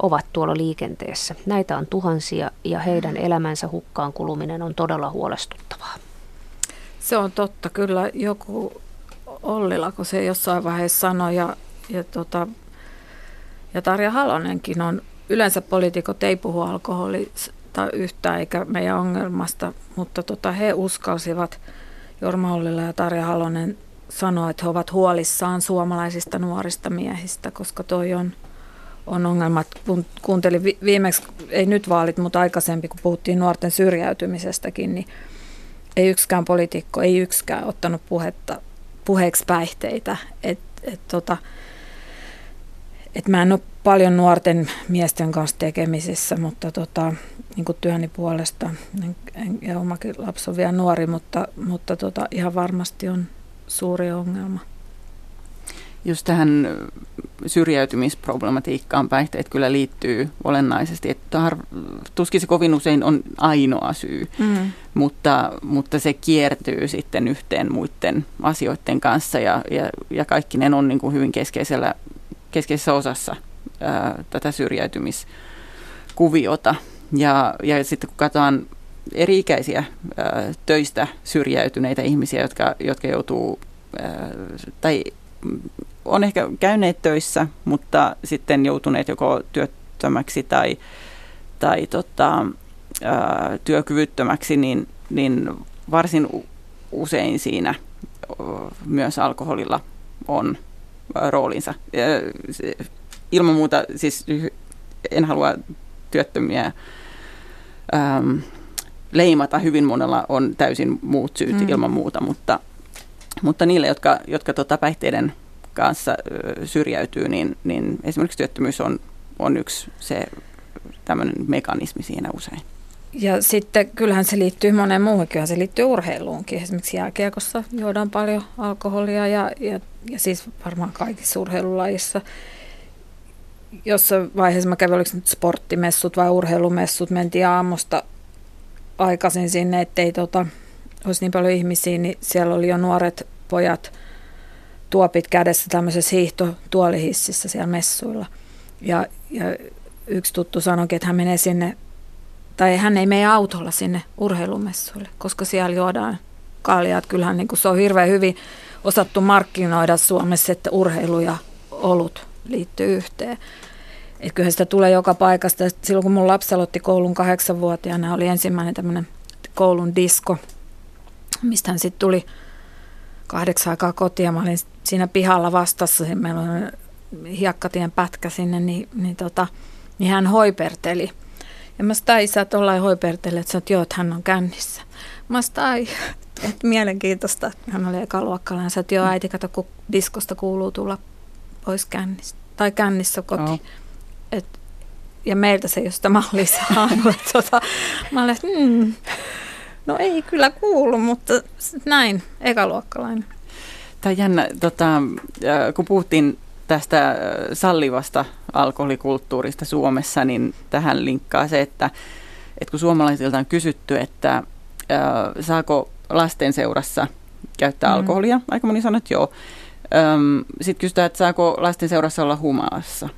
ovat tuolla liikenteessä. Näitä on tuhansia ja heidän elämänsä hukkaan kuluminen on todella huolestuttavaa. Se on totta. Kyllä joku Ollila, kun se jossain vaiheessa sanoi ja, ja, tota, ja Tarja Halonenkin on, yleensä poliitikot ei puhu alkoholista yhtään eikä meidän ongelmasta, mutta tota, he uskalsivat, Jorma Ollila ja Tarja Halonen sanoa, että he ovat huolissaan suomalaisista nuorista miehistä, koska toi on, on ongelma. Kun kuuntelin viimeksi, ei nyt vaalit, mutta aikaisempi, kun puhuttiin nuorten syrjäytymisestäkin, niin ei yksikään poliitikko, ei yksikään ottanut puhetta, puheeksi päihteitä. Et, et tota, et mä en ole paljon nuorten miesten kanssa tekemisissä, mutta tota, niin kuin työni puolesta, en, en, ja omakin lapsi on vielä nuori, mutta, mutta tota, ihan varmasti on suuri ongelma just tähän syrjäytymisproblematiikkaan päihteet kyllä liittyy olennaisesti. Että har, tuskin se kovin usein on ainoa syy, mm. mutta, mutta se kiertyy sitten yhteen muiden asioiden kanssa ja, ja, ja kaikki ne on niin kuin hyvin keskeisellä, keskeisessä osassa ää, tätä syrjäytymiskuviota. Ja, ja sitten kun katsotaan eri-ikäisiä ää, töistä syrjäytyneitä ihmisiä, jotka, jotka joutuu ää, tai on ehkä käyneet töissä, mutta sitten joutuneet joko työttömäksi tai, tai tota, ää, työkyvyttömäksi, niin, niin varsin usein siinä myös alkoholilla on roolinsa. Ilman muuta, siis en halua työttömiä ähm, leimata, hyvin monella on täysin muut syyt mm. ilman muuta, mutta, mutta niille, jotka, jotka tota päihteiden kanssa syrjäytyy, niin, niin esimerkiksi työttömyys on, on yksi se tämmöinen mekanismi siinä usein. Ja sitten kyllähän se liittyy moneen muuhun, kyllähän se liittyy urheiluunkin. Esimerkiksi jääkiekossa juodaan paljon alkoholia ja, ja, ja siis varmaan kaikissa urheilulajissa. Jossain vaiheessa mä kävin, oliko nyt sporttimessut vai urheilumessut, mentiin aamusta aikaisin sinne, ettei tota, olisi niin paljon ihmisiä, niin siellä oli jo nuoret pojat – tuopit kädessä tämmöisessä hiihtotuolihississä siellä messuilla. Ja, ja yksi tuttu sanoi, että hän menee sinne, tai hän ei mene autolla sinne urheilumessuille, koska siellä juodaan kaljaa. Kyllähän niin kuin se on hirveän hyvin osattu markkinoida Suomessa, että urheilu ja olut liittyy yhteen. Et kyllähän sitä tulee joka paikasta. Silloin kun mun lapsi aloitti koulun kahdeksanvuotiaana, oli ensimmäinen tämmöinen koulun disko, mistä hän sitten tuli kahdeksan aikaa kotia. Mä olin siinä pihalla vastassa, meillä on hiekkatien pätkä sinne, niin, niin, tota, niin hän hoiperteli. Ja mä sitä isä tuollain hoiperteli, että sä oot, joo, että hän on kännissä. Mä sitä, että mielenkiintoista. Hän oli ekaluokkalainen. Hän sanoi, joo, äiti, kato, kun diskosta kuuluu tulla pois kännissä. Tai kännissä koti. Oh. Et, ja meiltä se ei sitä mallia <laughs> saanut. tota, mä olin, että mm, no ei kyllä kuulu, mutta näin, ekaluokkalainen. Tämä on jännä, tota, kun puhuttiin tästä sallivasta alkoholikulttuurista Suomessa, niin tähän linkkaa se, että, että kun suomalaisilta on kysytty, että äh, saako lasten seurassa käyttää mm. alkoholia, aika moni sanoo, että joo. Sitten kysytään, että saako lasten seurassa olla humalassa.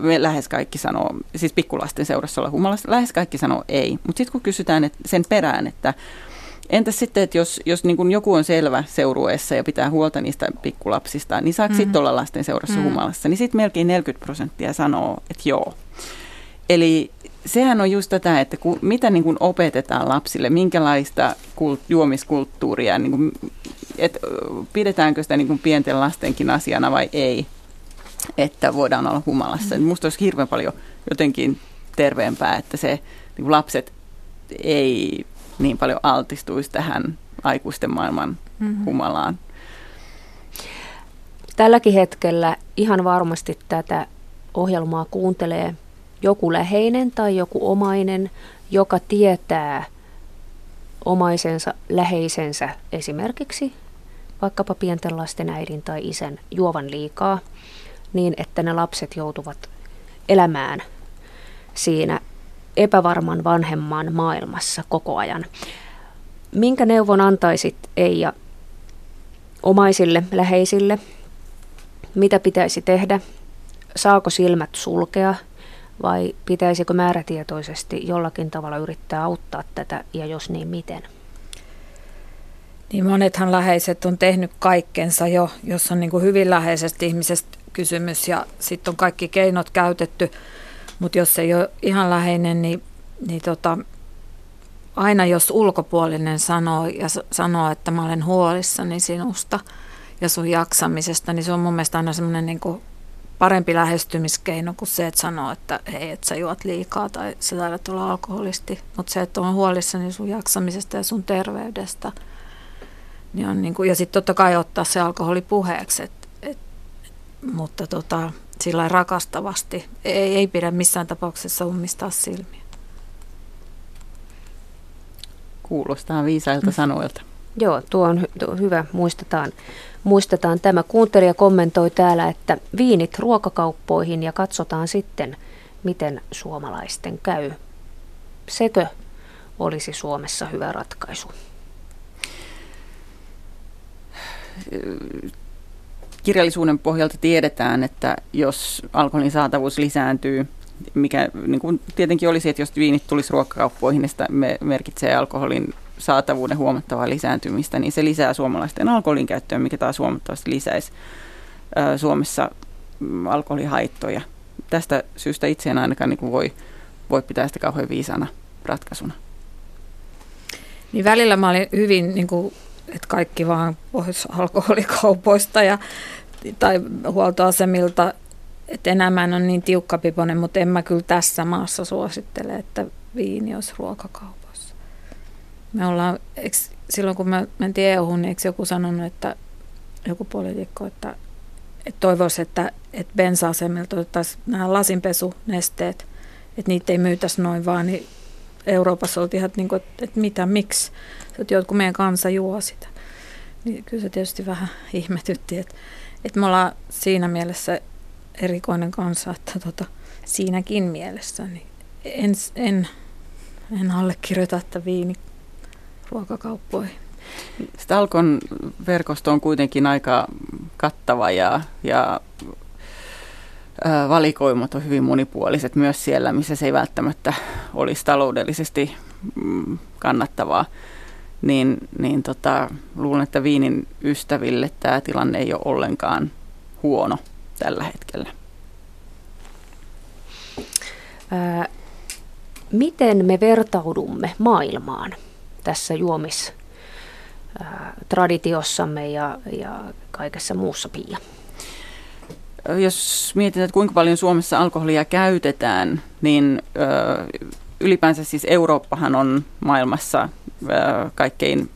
me lähes kaikki sanoo, siis pikkulasten seurassa olla humalassa, lähes kaikki sanoo ei. Mutta sitten kun kysytään että sen perään, että entäs sitten, että jos, jos niin kun joku on selvä seurueessa ja pitää huolta niistä pikkulapsista, niin saako mm-hmm. sitten olla lasten seurassa mm-hmm. humalassa? Niin sitten melkein 40 prosenttia sanoo, että joo. Eli sehän on just tätä, että ku, mitä niin kuin opetetaan lapsille, minkälaista kult, juomiskulttuuria, niin kuin, että pidetäänkö sitä niin kuin pienten lastenkin asiana vai ei, että voidaan olla humalassa. Mm. Minusta olisi hirveän paljon jotenkin terveempää, että se niin kuin lapset ei niin paljon altistuisi tähän aikuisten maailman mm-hmm. humalaan. Tälläkin hetkellä ihan varmasti tätä ohjelmaa kuuntelee joku läheinen tai joku omainen, joka tietää omaisensa, läheisensä esimerkiksi vaikkapa pienten lasten äidin tai isän juovan liikaa, niin että ne lapset joutuvat elämään siinä epävarman vanhemman maailmassa koko ajan. Minkä neuvon antaisit Eija omaisille, läheisille? Mitä pitäisi tehdä? Saako silmät sulkea? vai pitäisikö määrätietoisesti jollakin tavalla yrittää auttaa tätä ja jos niin, miten? Niin monethan läheiset on tehnyt kaikkensa jo, jos on niin kuin hyvin läheisestä ihmisestä kysymys ja sitten on kaikki keinot käytetty, mutta jos ei ole ihan läheinen, niin, niin tota, aina jos ulkopuolinen sanoo ja sanoo, että mä olen huolissani sinusta ja sun jaksamisesta, niin se on mun mielestä aina semmoinen niin parempi lähestymiskeino kuin se, että sanoo, että hei, että sä juot liikaa tai sä taidat olla alkoholisti. Mutta se, että on huolissani sun jaksamisesta ja sun terveydestä. Niin on niin kuin, ja sitten totta kai ottaa se alkoholi puheeksi, et, et, mutta tota, sillä rakastavasti. Ei, ei pidä missään tapauksessa ummistaa silmiä. Kuulostaa viisailta sanoilta. Joo, tuo on, tuo on hyvä. Muistetaan, muistetaan tämä. Kuuntelija kommentoi täällä, että viinit ruokakauppoihin ja katsotaan sitten, miten suomalaisten käy. Sekö olisi Suomessa hyvä ratkaisu? Kirjallisuuden pohjalta tiedetään, että jos alkoholin saatavuus lisääntyy, mikä niin kuin tietenkin olisi, että jos viinit tulisi ruokakauppoihin, niin sitä merkitsee alkoholin saatavuuden huomattavaa lisääntymistä, niin se lisää suomalaisten alkoholin käyttöä, mikä taas huomattavasti lisäisi Suomessa mm, alkoholihaittoja. Tästä syystä itse en ainakaan niin kuin voi, voi pitää sitä kauhean viisana ratkaisuna. Niin välillä mä olin hyvin, niin kuin, että kaikki vaan pois alkoholikaupoista ja, tai huoltoasemilta, että enemmän on niin tiukkapiponen, mutta en mä kyllä tässä maassa suosittele, että viini olisi ruokakaupa. Me ollaan, eikö, silloin kun me mentiin EU-hun, niin eikö joku sanonut, että joku poliitikko, että, että toivoisi, että, että bensa-asemilta otettaisiin nämä lasinpesunesteet, että niitä ei myytäisi noin vaan, niin Euroopassa oltiin ihan niin kuin, että, että mitä, miksi, että jotkut meidän kansa juo sitä. Niin kyllä se tietysti vähän ihmetytti, että, että me ollaan siinä mielessä erikoinen kansa, että tota, siinäkin mielessä niin en, en, en allekirjoita, että viini ruokakauppoihin. Sitä Alkon verkosto on kuitenkin aika kattava ja, ja valikoimat on hyvin monipuoliset myös siellä, missä se ei välttämättä olisi taloudellisesti mm, kannattavaa. Niin, niin tota, luulen, että viinin ystäville tämä tilanne ei ole ollenkaan huono tällä hetkellä. Ää, miten me vertaudumme maailmaan? tässä juomistraditiossamme ja, ja kaikessa muussa, Pia? Jos mietitään, että kuinka paljon Suomessa alkoholia käytetään, niin ylipäänsä siis Eurooppahan on maailmassa kaikkein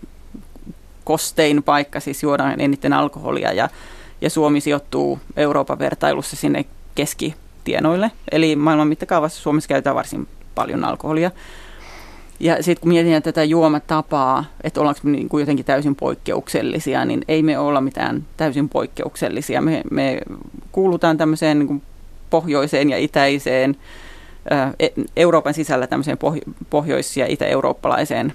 kostein paikka, siis juodaan eniten alkoholia ja, ja Suomi sijoittuu Euroopan vertailussa sinne keskitienoille. Eli maailman mittakaavassa Suomessa käytetään varsin paljon alkoholia. Ja sitten kun mietitään tätä juomatapaa, että ollaanko me niin kuin jotenkin täysin poikkeuksellisia, niin ei me olla mitään täysin poikkeuksellisia. Me, me kuulutaan tämmöiseen niin kuin pohjoiseen ja itäiseen, Euroopan sisällä tämmöiseen pohjois- ja itä-eurooppalaiseen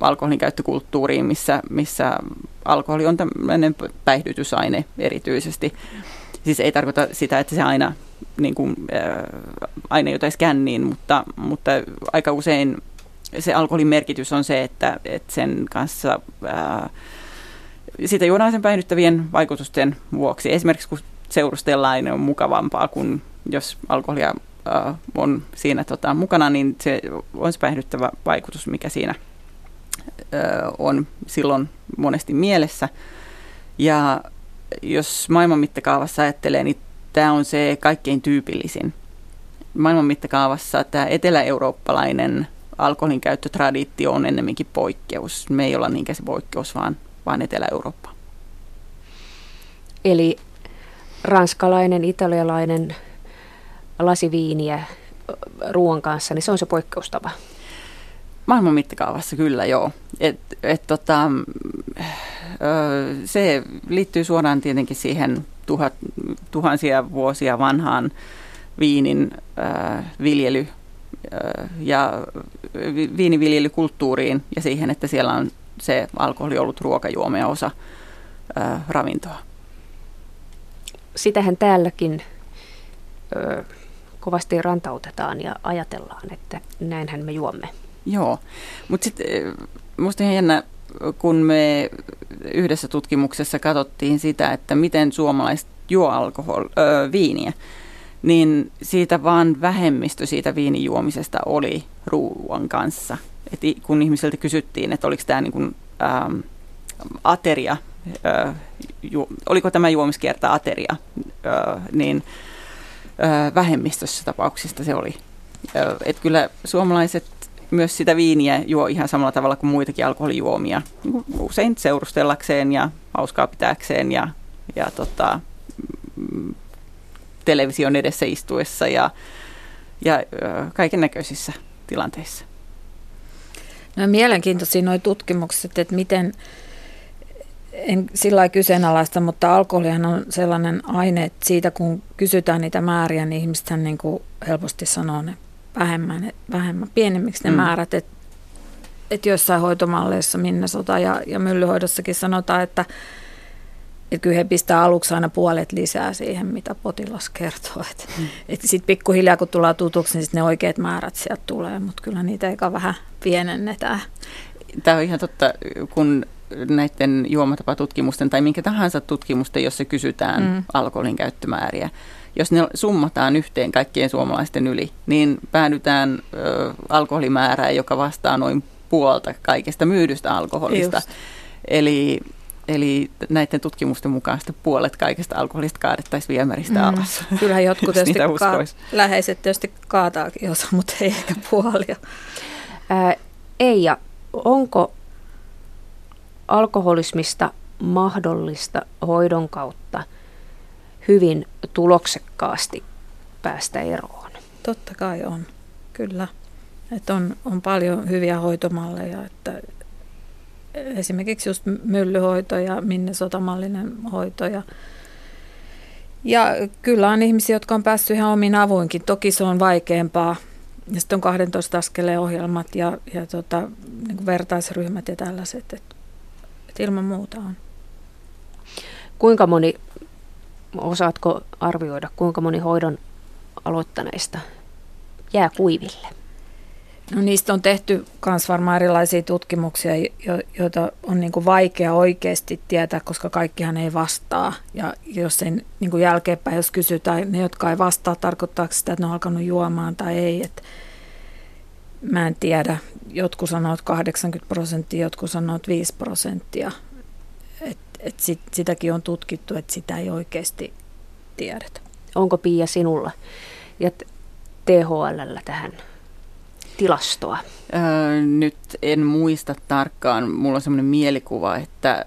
alkoholin käyttökulttuuriin, missä, missä alkoholi on tämmöinen päihdytysaine erityisesti. Siis ei tarkoita sitä, että se aina niin kuin, ää, aine, jota skänniin, mutta, mutta aika usein se alkoholin merkitys on se, että, että sen kanssa ää, sitä juodaan sen päihdyttävien vaikutusten vuoksi. Esimerkiksi kun seurustellaan, niin on mukavampaa kuin jos alkoholia ää, on siinä tota, mukana, niin se on se päihdyttävä vaikutus, mikä siinä ää, on silloin monesti mielessä. Ja jos maailman mittakaavassa ajattelee, niin tämä on se kaikkein tyypillisin. Maailman mittakaavassa tämä etelä-eurooppalainen alkoholin käyttötraditio on ennemminkin poikkeus. Me ei olla niinkään se poikkeus, vaan, vaan Etelä-Eurooppa. Eli ranskalainen, italialainen lasiviiniä ruoan kanssa, niin se on se poikkeustapa. Maailman mittakaavassa kyllä joo. Et, et, tota, se liittyy suoraan tietenkin siihen tuhat, tuhansia vuosia vanhaan viinin äh, viljely äh, ja viiniviljelykulttuuriin ja siihen, että siellä on se alkoholi ollut ruokajuoma ja osa äh, ravintoa. Sitähän täälläkin ö, kovasti rantautetaan ja ajatellaan, että näinhän me juomme. Joo, mutta sitten minusta ihan jännä, kun me yhdessä tutkimuksessa katsottiin sitä, että miten suomalaiset juo alkohol, ö, viiniä, niin siitä vaan vähemmistö siitä viinijuomisesta oli ruuan kanssa. Et kun ihmisiltä kysyttiin, että oliko tämä niin kuin, ähm, ateria, äh, ju, oliko tämä juomiskerta ateria, äh, niin vähemmistössä tapauksista se oli. Äh, et kyllä suomalaiset myös sitä viiniä juo ihan samalla tavalla kuin muitakin alkoholijuomia. Niin usein seurustellakseen ja hauskaa pitääkseen ja, ja tota, mm, television edessä istuessa ja, ja kaiken näköisissä tilanteissa. No mielenkiintoisia nuo tutkimukset, että miten, en sillä kyseenalaista, mutta alkoholihan on sellainen aine, että siitä kun kysytään niitä määriä, niin ihmiset niin kuin helposti sanoo ne vähemmän, vähemmän pienemmiksi ne mm. määrät. Että et joissain hoitomalleissa Minnesota ja, ja myllyhoidossakin sanotaan, että et kyllä he pistää aluksi aina puolet lisää siihen, mitä potilas kertoo. Et, mm. et sitten pikkuhiljaa, kun tullaan tutuksi, niin sit ne oikeat määrät sieltä tulee, mutta kyllä niitä eikä vähän pienennetään. Tämä on ihan totta, kun näiden juomatapatutkimusten tai minkä tahansa tutkimusten, jossa kysytään mm. alkoholin käyttömääriä, jos ne summataan yhteen kaikkien suomalaisten yli, niin päädytään ö, alkoholimäärään, joka vastaa noin puolta kaikesta myydystä alkoholista. Just. Eli, eli näiden tutkimusten mukaan sitten puolet kaikesta alkoholista kaadettaisiin viemäristä mm. alas. <laughs> Kyllähän jotkut tietysti ka- läheiset tietysti kaataakin osa, mutta ei ehkä puolia. Ää, Eija, onko alkoholismista mahdollista hoidon kautta – hyvin tuloksekkaasti päästä eroon. Totta kai on, kyllä. Että on, on paljon hyviä hoitomalleja, että esimerkiksi just myllyhoito ja minnesotamallinen hoito ja ja kyllä on ihmisiä, jotka on päässyt ihan omin avuinkin. Toki se on vaikeampaa. Ja sitten on 12 askeleen ohjelmat ja, ja tota, niin vertaisryhmät ja tällaiset. Että et ilman muuta on. Kuinka moni Osaatko arvioida, kuinka moni hoidon aloittaneista jää kuiville? No niistä on tehty myös varmaan erilaisia tutkimuksia, joita on niin vaikea oikeasti tietää, koska kaikkihan ei vastaa. Ja jos sen niin jälkeenpäin, jos kysytään, ne jotka ei vastaa, tarkoittaako sitä, että ne on alkanut juomaan tai ei. Et mä en tiedä. Jotkut sanoo 80 prosenttia, jotkut sanoo 5 prosenttia et sit, sitäkin on tutkittu, että sitä ei oikeasti tiedetä. Onko Pia sinulla ja THL tähän tilastoa? Öö, nyt en muista tarkkaan. Mulla on semmoinen mielikuva, että,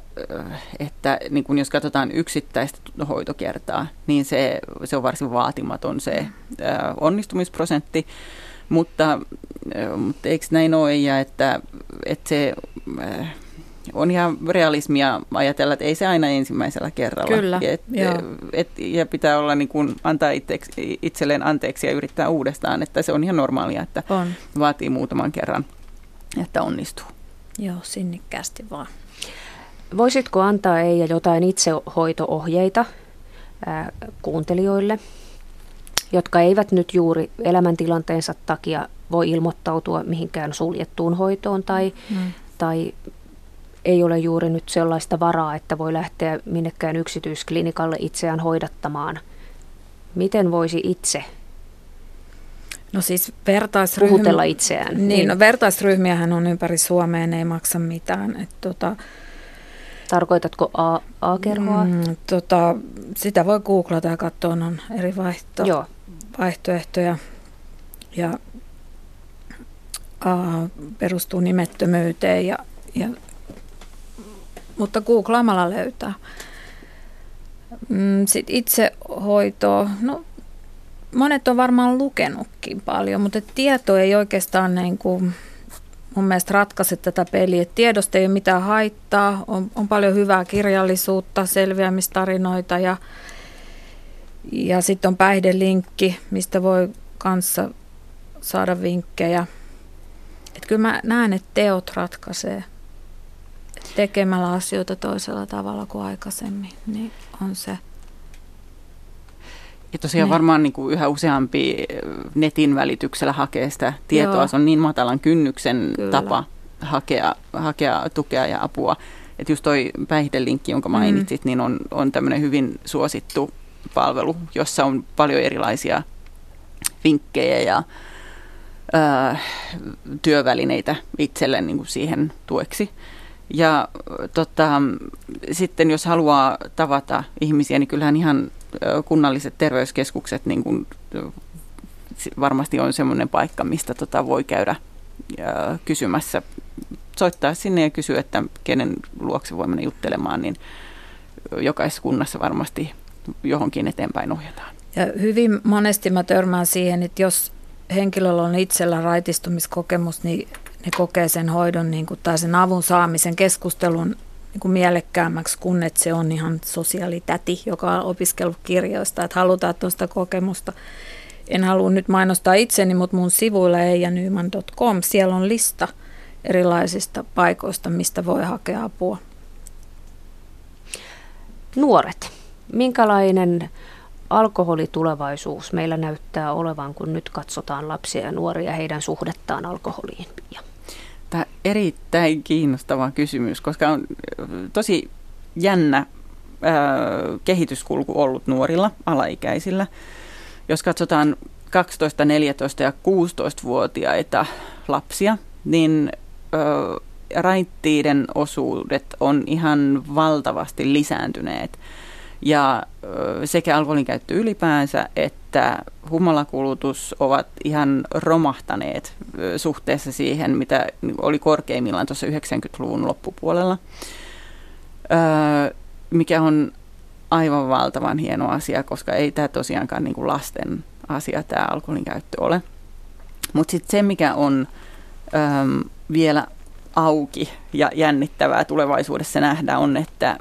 että niin kun jos katsotaan yksittäistä hoitokertaa, niin se, se on varsin vaatimaton se öö, onnistumisprosentti. Mutta, öö, mutta eikö näin ole, ja että, että se on ihan realismia ajatella, että ei se aina ensimmäisellä kerralla. Kyllä, et, et, ja pitää olla niin kuin antaa itseksi, itselleen anteeksi ja yrittää uudestaan, että se on ihan normaalia, että on. vaatii muutaman kerran, että onnistuu. Joo, sinnikkäästi vaan. Voisitko antaa Eija jotain itsehoito-ohjeita ää, kuuntelijoille? Jotka eivät nyt juuri elämäntilanteensa takia voi ilmoittautua mihinkään suljettuun hoitoon tai, mm. tai ei ole juuri nyt sellaista varaa, että voi lähteä minnekään yksityisklinikalle itseään hoidattamaan. Miten voisi itse No siis vertaisryhmä, puhutella itseään. Niin, niin. No, vertaisryhmiähän on ympäri Suomea, ne ei maksa mitään. Et tota, Tarkoitatko A- A-kerhoa? Mm, tota, sitä voi googlata ja katsoa, on eri vaihto, Joo. Vaihtoehtoja. Ja A perustuu nimettömyyteen, ja, ja, mutta googlaamalla löytää. Mm, Sitten itsehoitoa, no monet on varmaan lukenutkin paljon, mutta tieto ei oikeastaan niin kuin mun mielestä ratkaise tätä peliä. Tiedosta ei ole mitään haittaa, on, on paljon hyvää kirjallisuutta, selviämistarinoita ja, ja sitten on päihdelinkki, mistä voi kanssa saada vinkkejä. Et kyllä mä näen, että teot ratkaisee. Et tekemällä asioita toisella tavalla kuin aikaisemmin, niin on se – ja tosiaan niin. varmaan niin kuin yhä useampi netin välityksellä hakee sitä tietoa. Joo. Se on niin matalan kynnyksen Kyllä. tapa hakea, hakea tukea ja apua. Että just toi päihdelinkki, jonka mainitsit, mm. niin on, on tämmöinen hyvin suosittu palvelu, jossa on paljon erilaisia vinkkejä ja ää, työvälineitä itselle niin kuin siihen tueksi. Ja tota, sitten jos haluaa tavata ihmisiä, niin kyllähän ihan kunnalliset terveyskeskukset niin kuin, varmasti on semmoinen paikka, mistä tota voi käydä kysymässä, soittaa sinne ja kysyä, että kenen luokse voi mennä juttelemaan, niin jokaisessa kunnassa varmasti johonkin eteenpäin ohjataan. Ja hyvin monesti mä törmään siihen, että jos henkilöllä on itsellä raitistumiskokemus, niin ne kokee sen hoidon niin kuin, tai sen avun saamisen keskustelun niin kuin mielekkäämmäksi, kun että se on ihan sosiaalitäti, joka on opiskellut kirjoista, että halutaan tuosta kokemusta. En halua nyt mainostaa itseni, mutta mun sivuilla eijanyman.com, siellä on lista erilaisista paikoista, mistä voi hakea apua. Nuoret. Minkälainen alkoholitulevaisuus meillä näyttää olevan, kun nyt katsotaan lapsia ja nuoria heidän suhdettaan alkoholiin? Tämä erittäin kiinnostava kysymys, koska on tosi jännä ää, kehityskulku ollut nuorilla, alaikäisillä. Jos katsotaan 12, 14 ja 16-vuotiaita lapsia, niin ää, raittiiden osuudet on ihan valtavasti lisääntyneet. Ja sekä alkoholin käyttö ylipäänsä että humalakulutus ovat ihan romahtaneet suhteessa siihen, mitä oli korkeimmillaan tuossa 90-luvun loppupuolella, mikä on aivan valtavan hieno asia, koska ei tämä tosiaankaan niin kuin lasten asia tämä alkoholin käyttö ole. Mutta sitten se, mikä on vielä auki ja jännittävää tulevaisuudessa nähdä, on, että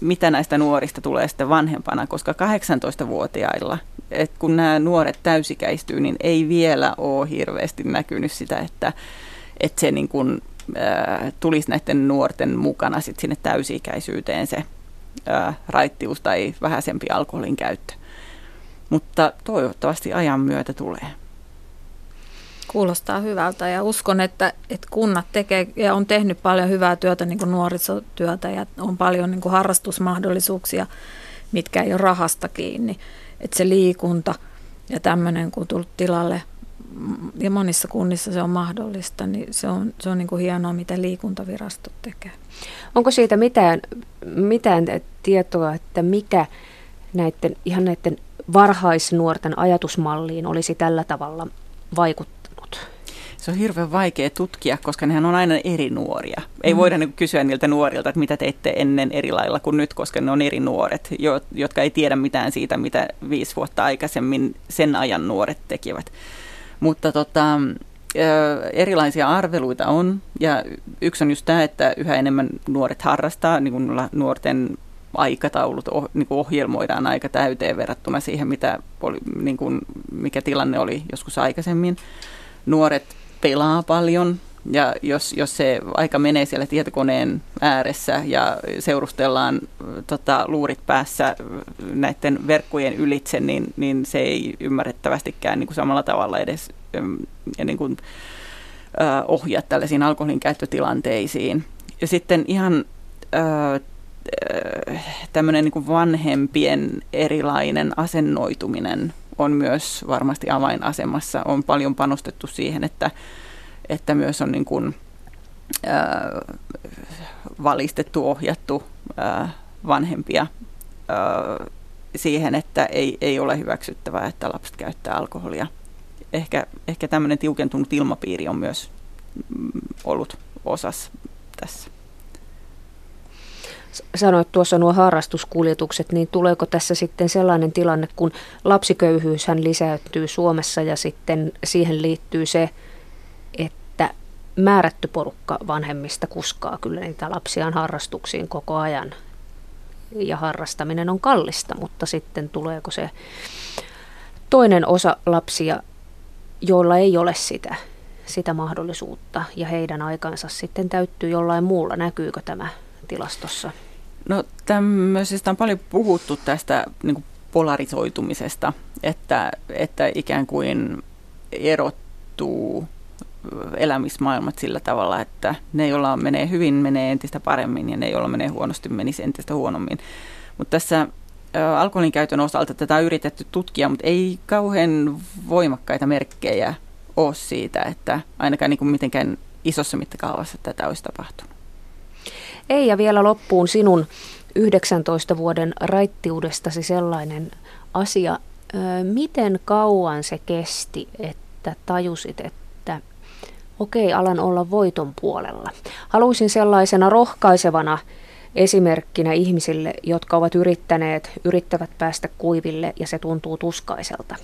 mitä näistä nuorista tulee sitten vanhempana, koska 18-vuotiailla, että kun nämä nuoret täysikäistyy, niin ei vielä ole hirveästi näkynyt sitä, että, että se niin kuin, äh, tulisi näiden nuorten mukana sitten sinne täysikäisyyteen se äh, raittius tai vähäisempi alkoholin käyttö. Mutta toivottavasti ajan myötä tulee. Kuulostaa hyvältä ja uskon, että, että kunnat tekee ja on tehnyt paljon hyvää työtä, niin kuin nuorisotyötä ja on paljon niin kuin harrastusmahdollisuuksia, mitkä ei ole rahasta kiinni. Että se liikunta ja tämmöinen, kun tullut tilalle ja monissa kunnissa se on mahdollista, niin se on, se on niin kuin hienoa, mitä liikuntavirasto tekee. Onko siitä mitään, mitään tietoa, että mikä näiden, ihan näiden varhaisnuorten ajatusmalliin olisi tällä tavalla vaikuttanut? Se on hirveän vaikea tutkia, koska nehän on aina eri nuoria. Ei mm. voida niin kysyä niiltä nuorilta, että mitä teitte ennen eri lailla kuin nyt, koska ne on eri nuoret, jotka ei tiedä mitään siitä, mitä viisi vuotta aikaisemmin sen ajan nuoret tekivät. Mutta tota, erilaisia arveluita on, ja yksi on just tämä, että yhä enemmän nuoret harrastaa, niin kuin nuorten aikataulut oh, niin kuin ohjelmoidaan aika täyteen verrattuna siihen, mitä oli, niin kuin, mikä tilanne oli joskus aikaisemmin. Nuoret pelaa paljon, Ja jos, jos se aika menee siellä tietokoneen ääressä ja seurustellaan tota, luurit päässä näiden verkkojen ylitse, niin, niin se ei ymmärrettävästikään niin kuin samalla tavalla edes niin kuin, ö, ohjaa tällaisiin alkoholin käyttötilanteisiin. Ja sitten ihan ö, tämmöinen niin vanhempien erilainen asennoituminen on myös varmasti avainasemassa. On paljon panostettu siihen, että, että myös on niin kuin, ää, valistettu, ohjattu ää, vanhempia ää, siihen, että ei, ei ole hyväksyttävää, että lapset käyttää alkoholia. Ehkä, ehkä tämmöinen tiukentunut ilmapiiri on myös mm, ollut osas tässä sanoit tuossa nuo harrastuskuljetukset, niin tuleeko tässä sitten sellainen tilanne, kun lapsiköyhyyshän lisäytyy Suomessa ja sitten siihen liittyy se, että määrätty porukka vanhemmista kuskaa kyllä niitä lapsiaan harrastuksiin koko ajan. Ja harrastaminen on kallista, mutta sitten tuleeko se toinen osa lapsia, joilla ei ole sitä, sitä mahdollisuutta ja heidän aikansa sitten täyttyy jollain muulla. Näkyykö tämä tilastossa? No tämmöisestä on paljon puhuttu tästä niin kuin polarisoitumisesta, että, että ikään kuin erottuu elämismaailmat sillä tavalla, että ne, joilla menee hyvin, menee entistä paremmin ja ne, joilla menee huonosti, menisi entistä huonommin. Mutta tässä alkoholin käytön osalta tätä on yritetty tutkia, mutta ei kauhean voimakkaita merkkejä ole siitä, että ainakaan niin kuin mitenkään isossa mittakaavassa tätä olisi tapahtunut. Ei, ja vielä loppuun sinun 19 vuoden raittiudestasi sellainen asia. Miten kauan se kesti, että tajusit, että okei, alan olla voiton puolella? Haluaisin sellaisena rohkaisevana esimerkkinä ihmisille, jotka ovat yrittäneet, yrittävät päästä kuiville ja se tuntuu tuskaiselta.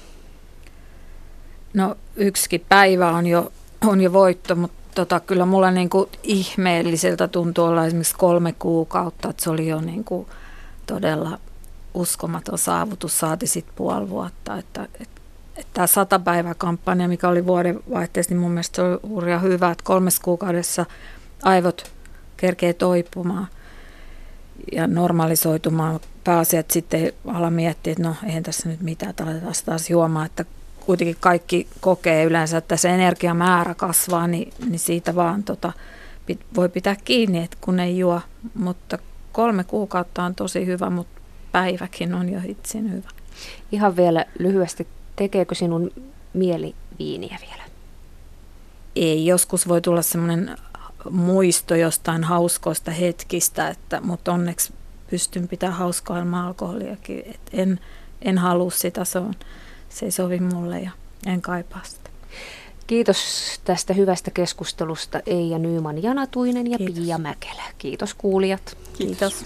No yksikin päivä on jo, on jo voitto, mutta tota, kyllä mulla niin kuin ihmeelliseltä tuntuu olla esimerkiksi kolme kuukautta, että se oli jo niin kuin todella uskomaton saavutus, saati sitten puoli vuotta, että, että että tämä satapäiväkampanja, mikä oli vuodenvaihteessa, niin mun mielestä se oli hurja hyvä, että kolmes kuukaudessa aivot kerkee toipumaan ja normalisoitumaan. Pääasiat sitten ala miettiä, että no eihän tässä nyt mitään, aletaan taas juomaan, että kuitenkin kaikki kokee yleensä, että se energiamäärä kasvaa, niin, niin siitä vaan tota, pit, voi pitää kiinni, että kun ei juo. Mutta kolme kuukautta on tosi hyvä, mutta päiväkin on jo itsin hyvä. Ihan vielä lyhyesti, tekeekö sinun mieli viiniä vielä? Ei, joskus voi tulla semmoinen muisto jostain hauskoista hetkistä, että, mutta onneksi pystyn pitämään hauskaa alkoholiakin. Et en, en halua sitä, se on se ei sovi mulle ja en kaipaa sitä. Kiitos tästä hyvästä keskustelusta Eija Nyyman Janatuinen ja Kiitos. Pia Mäkelä. Kiitos kuulijat. Kiitos. Kiitos.